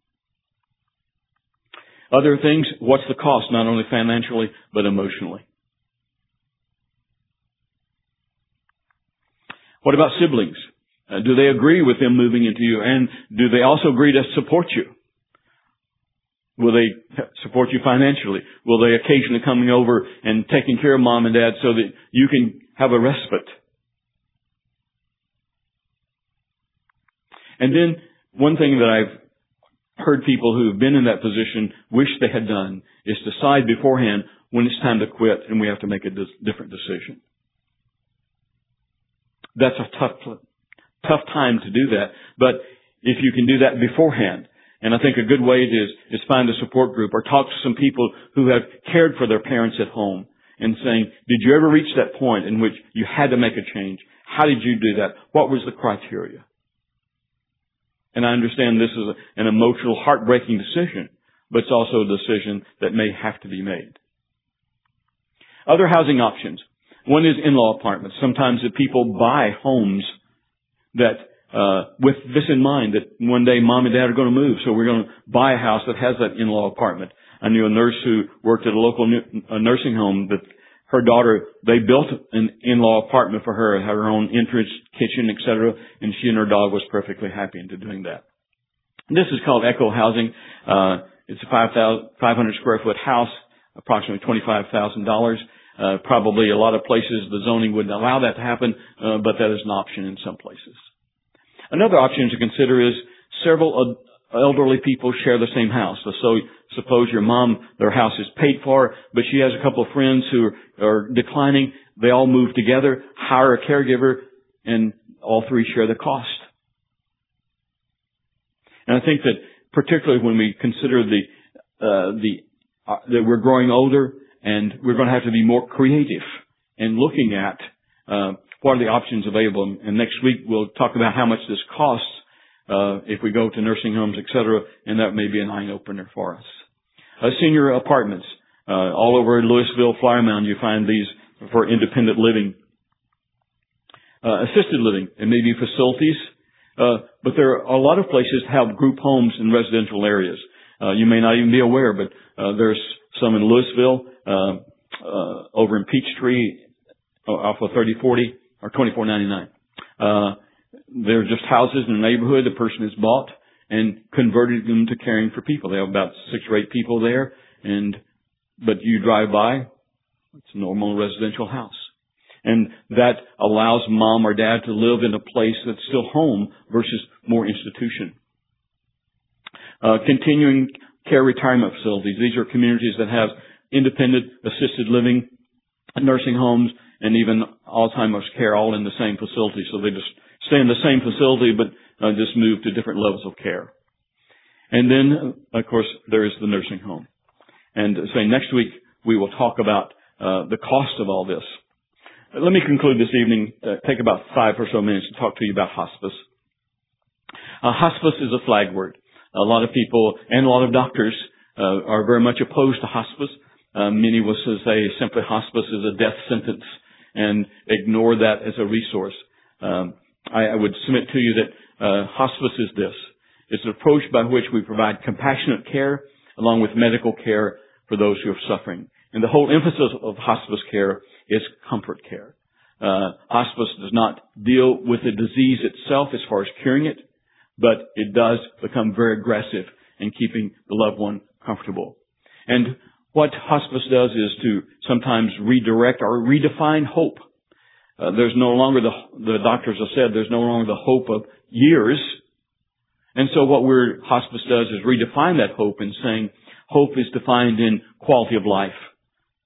Other things, what's the cost, not only financially, but emotionally? What about siblings? Uh, do they agree with them moving into you? And do they also agree to support you? Will they support you financially? Will they occasionally coming over and taking care of mom and dad so that you can have a respite? And then one thing that I've heard people who have been in that position wish they had done is decide beforehand when it's time to quit and we have to make a different decision. That's a tough, tough time to do that. But if you can do that beforehand, and I think a good way is, is find a support group or talk to some people who have cared for their parents at home and saying, did you ever reach that point in which you had to make a change? How did you do that? What was the criteria? And I understand this is an emotional, heartbreaking decision, but it's also a decision that may have to be made. Other housing options. One is in-law apartments. Sometimes the people buy homes that, uh, with this in mind that one day mom and dad are going to move, so we're going to buy a house that has that in-law apartment. I knew a nurse who worked at a local a nursing home that her daughter, they built an in-law apartment for her, her own entrance, kitchen, etc., and she and her dog was perfectly happy into doing that. This is called Echo Housing. Uh, it's a 500 square foot house, approximately $25,000. Uh, probably a lot of places the zoning wouldn't allow that to happen, uh, but that is an option in some places. Another option to consider is several elderly people share the same house. So suppose your mom, their house is paid for, but she has a couple of friends who are declining. They all move together, hire a caregiver, and all three share the cost. And I think that particularly when we consider the, uh, the, uh, that we're growing older and we're going to have to be more creative in looking at, uh, what are the options available. And next week we'll talk about how much this costs uh, if we go to nursing homes, etc., and that may be an eye opener for us. Uh, senior apartments uh, all over Lewisville, Flower Mound, you find these for independent living, uh, assisted living, and maybe facilities. Uh, but there are a lot of places have group homes in residential areas. You may not even be aware, but there's some in Lewisville, over in Peachtree, off of 3040 or 2499. They're just houses in a neighborhood the person has bought and converted them to caring for people. They have about six or eight people there and, but you drive by, it's a normal residential house. And that allows mom or dad to live in a place that's still home versus more institution. Uh, continuing care retirement facilities. These are communities that have independent assisted living, nursing homes, and even Alzheimer's care all in the same facility. So they just stay in the same facility, but uh, just move to different levels of care. And then, of course, there is the nursing home. And say next week we will talk about uh, the cost of all this. Let me conclude this evening. Uh, take about five or so minutes to talk to you about hospice. Uh, hospice is a flag word. A lot of people and a lot of doctors uh, are very much opposed to hospice. Uh, many will say simply hospice is a death sentence and ignore that as a resource. Um, I, I would submit to you that uh, hospice is this. It's an approach by which we provide compassionate care along with medical care for those who are suffering. And the whole emphasis of hospice care is comfort care. Uh, hospice does not deal with the disease itself as far as curing it, but it does become very aggressive in keeping the loved one comfortable. And what hospice does is to sometimes redirect or redefine hope uh, there's no longer the, the doctors have said there's no longer the hope of years. And so what we're, hospice does is redefine that hope in saying hope is defined in quality of life,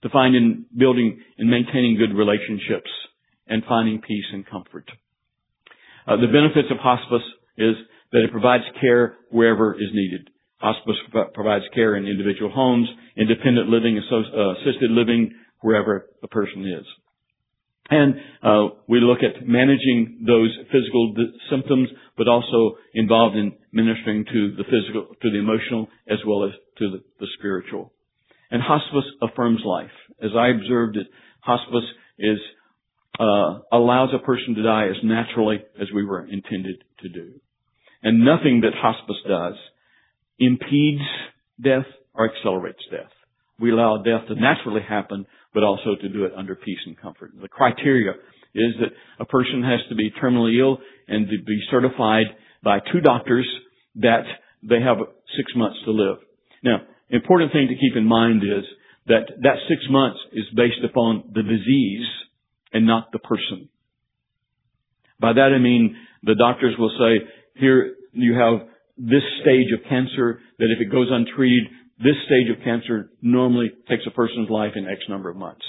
defined in building and maintaining good relationships and finding peace and comfort. Uh, the benefits of hospice is that it provides care wherever is needed. Hospice provides care in individual homes, independent living, uh, assisted living, wherever the person is. And uh, we look at managing those physical symptoms, but also involved in ministering to the physical, to the emotional, as well as to the, the spiritual. And hospice affirms life. As I observed it, hospice is uh, allows a person to die as naturally as we were intended to do. And nothing that hospice does impedes death or accelerates death. We allow death to naturally happen but also to do it under peace and comfort. The criteria is that a person has to be terminally ill and to be certified by two doctors that they have six months to live. Now, important thing to keep in mind is that that six months is based upon the disease and not the person. By that I mean the doctors will say, here you have this stage of cancer that if it goes untreated, this stage of cancer normally takes a person's life in X number of months.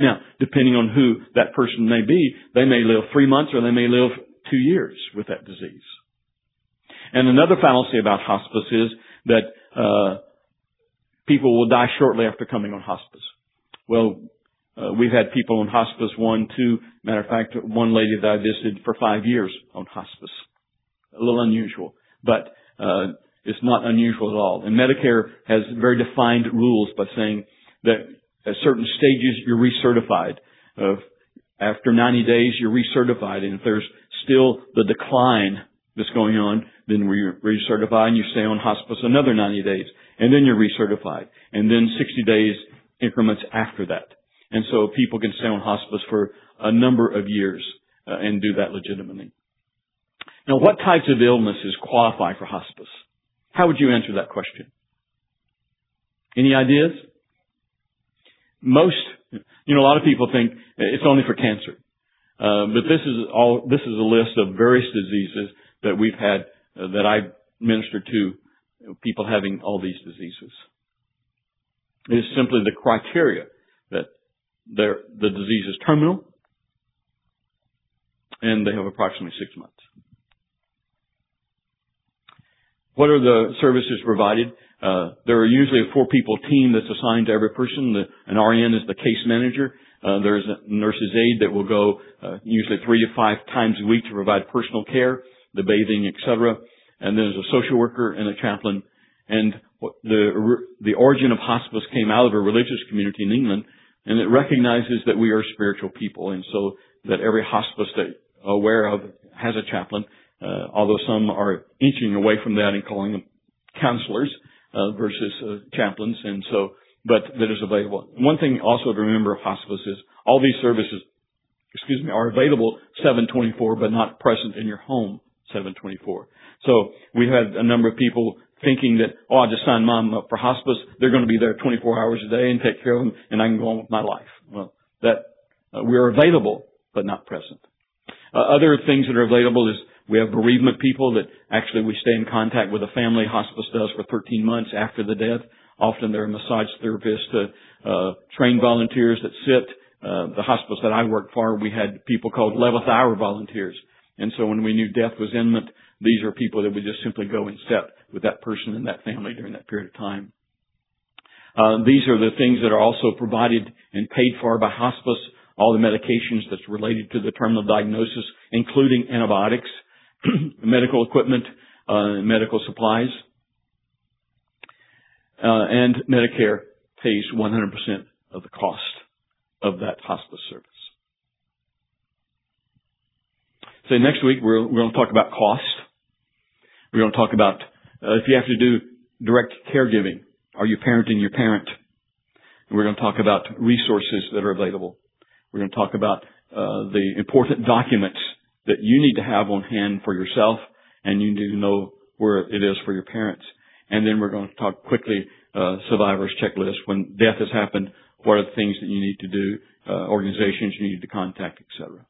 Now, depending on who that person may be, they may live three months or they may live two years with that disease. And another fallacy about hospice is that uh, people will die shortly after coming on hospice. Well, uh, we've had people on hospice one, two. Matter of fact, one lady that I visited for five years on hospice. A little unusual, but uh, it's not unusual at all. And Medicare has very defined rules by saying that at certain stages you're recertified. Uh, after 90 days you're recertified, and if there's still the decline that's going on, then we recertify and you stay on hospice another 90 days, and then you're recertified, and then 60 days increments after that. And so people can stay on hospice for a number of years uh, and do that legitimately. Now, what types of illnesses qualify for hospice? How would you answer that question? Any ideas? Most, you know, a lot of people think it's only for cancer. Uh, but this is all, this is a list of various diseases that we've had, uh, that I ministered to people having all these diseases. It is simply the criteria that the disease is terminal and they have approximately six months. What are the services provided? Uh, there are usually a four people team that's assigned to every person. The, an RN is the case manager. Uh, there's a nurse's aide that will go uh, usually three to five times a week to provide personal care, the bathing, etc. And there's a social worker and a chaplain. And the the origin of hospice came out of a religious community in England, and it recognizes that we are spiritual people, and so that every hospice that aware of has a chaplain. Uh, although some are inching away from that and calling them counselors uh, versus uh, chaplains, and so but that is available. One thing also to remember of hospice is all these services, excuse me, are available 724, but not present in your home 724. So we had a number of people thinking that, oh, I'll just sign mom up for hospice. They're going to be there 24 hours a day and take care of them, and I can go on with my life. Well, that uh, we're available, but not present. Uh, other things that are available is we have bereavement people that actually we stay in contact with a family. Hospice does for 13 months after the death. Often they're massage therapists, uh, uh, trained volunteers that sit. Uh, the hospice that I worked for, we had people called 11th hour volunteers. And so when we knew death was imminent, these are people that would just simply go and sit with that person and that family during that period of time. Uh, these are the things that are also provided and paid for by hospice. All the medications that's related to the terminal diagnosis, including antibiotics, medical equipment, uh, medical supplies. Uh, and Medicare pays 100% of the cost of that hospice service. So next week we're, we're going to talk about cost. We're going to talk about uh, if you have to do direct caregiving. Are you parenting your parent? we're going to talk about resources that are available. We're going to talk about uh, the important documents that you need to have on hand for yourself, and you need to know where it is for your parents. And then we're going to talk quickly uh, survivors checklist. When death has happened, what are the things that you need to do, uh, organizations you need to contact, etc.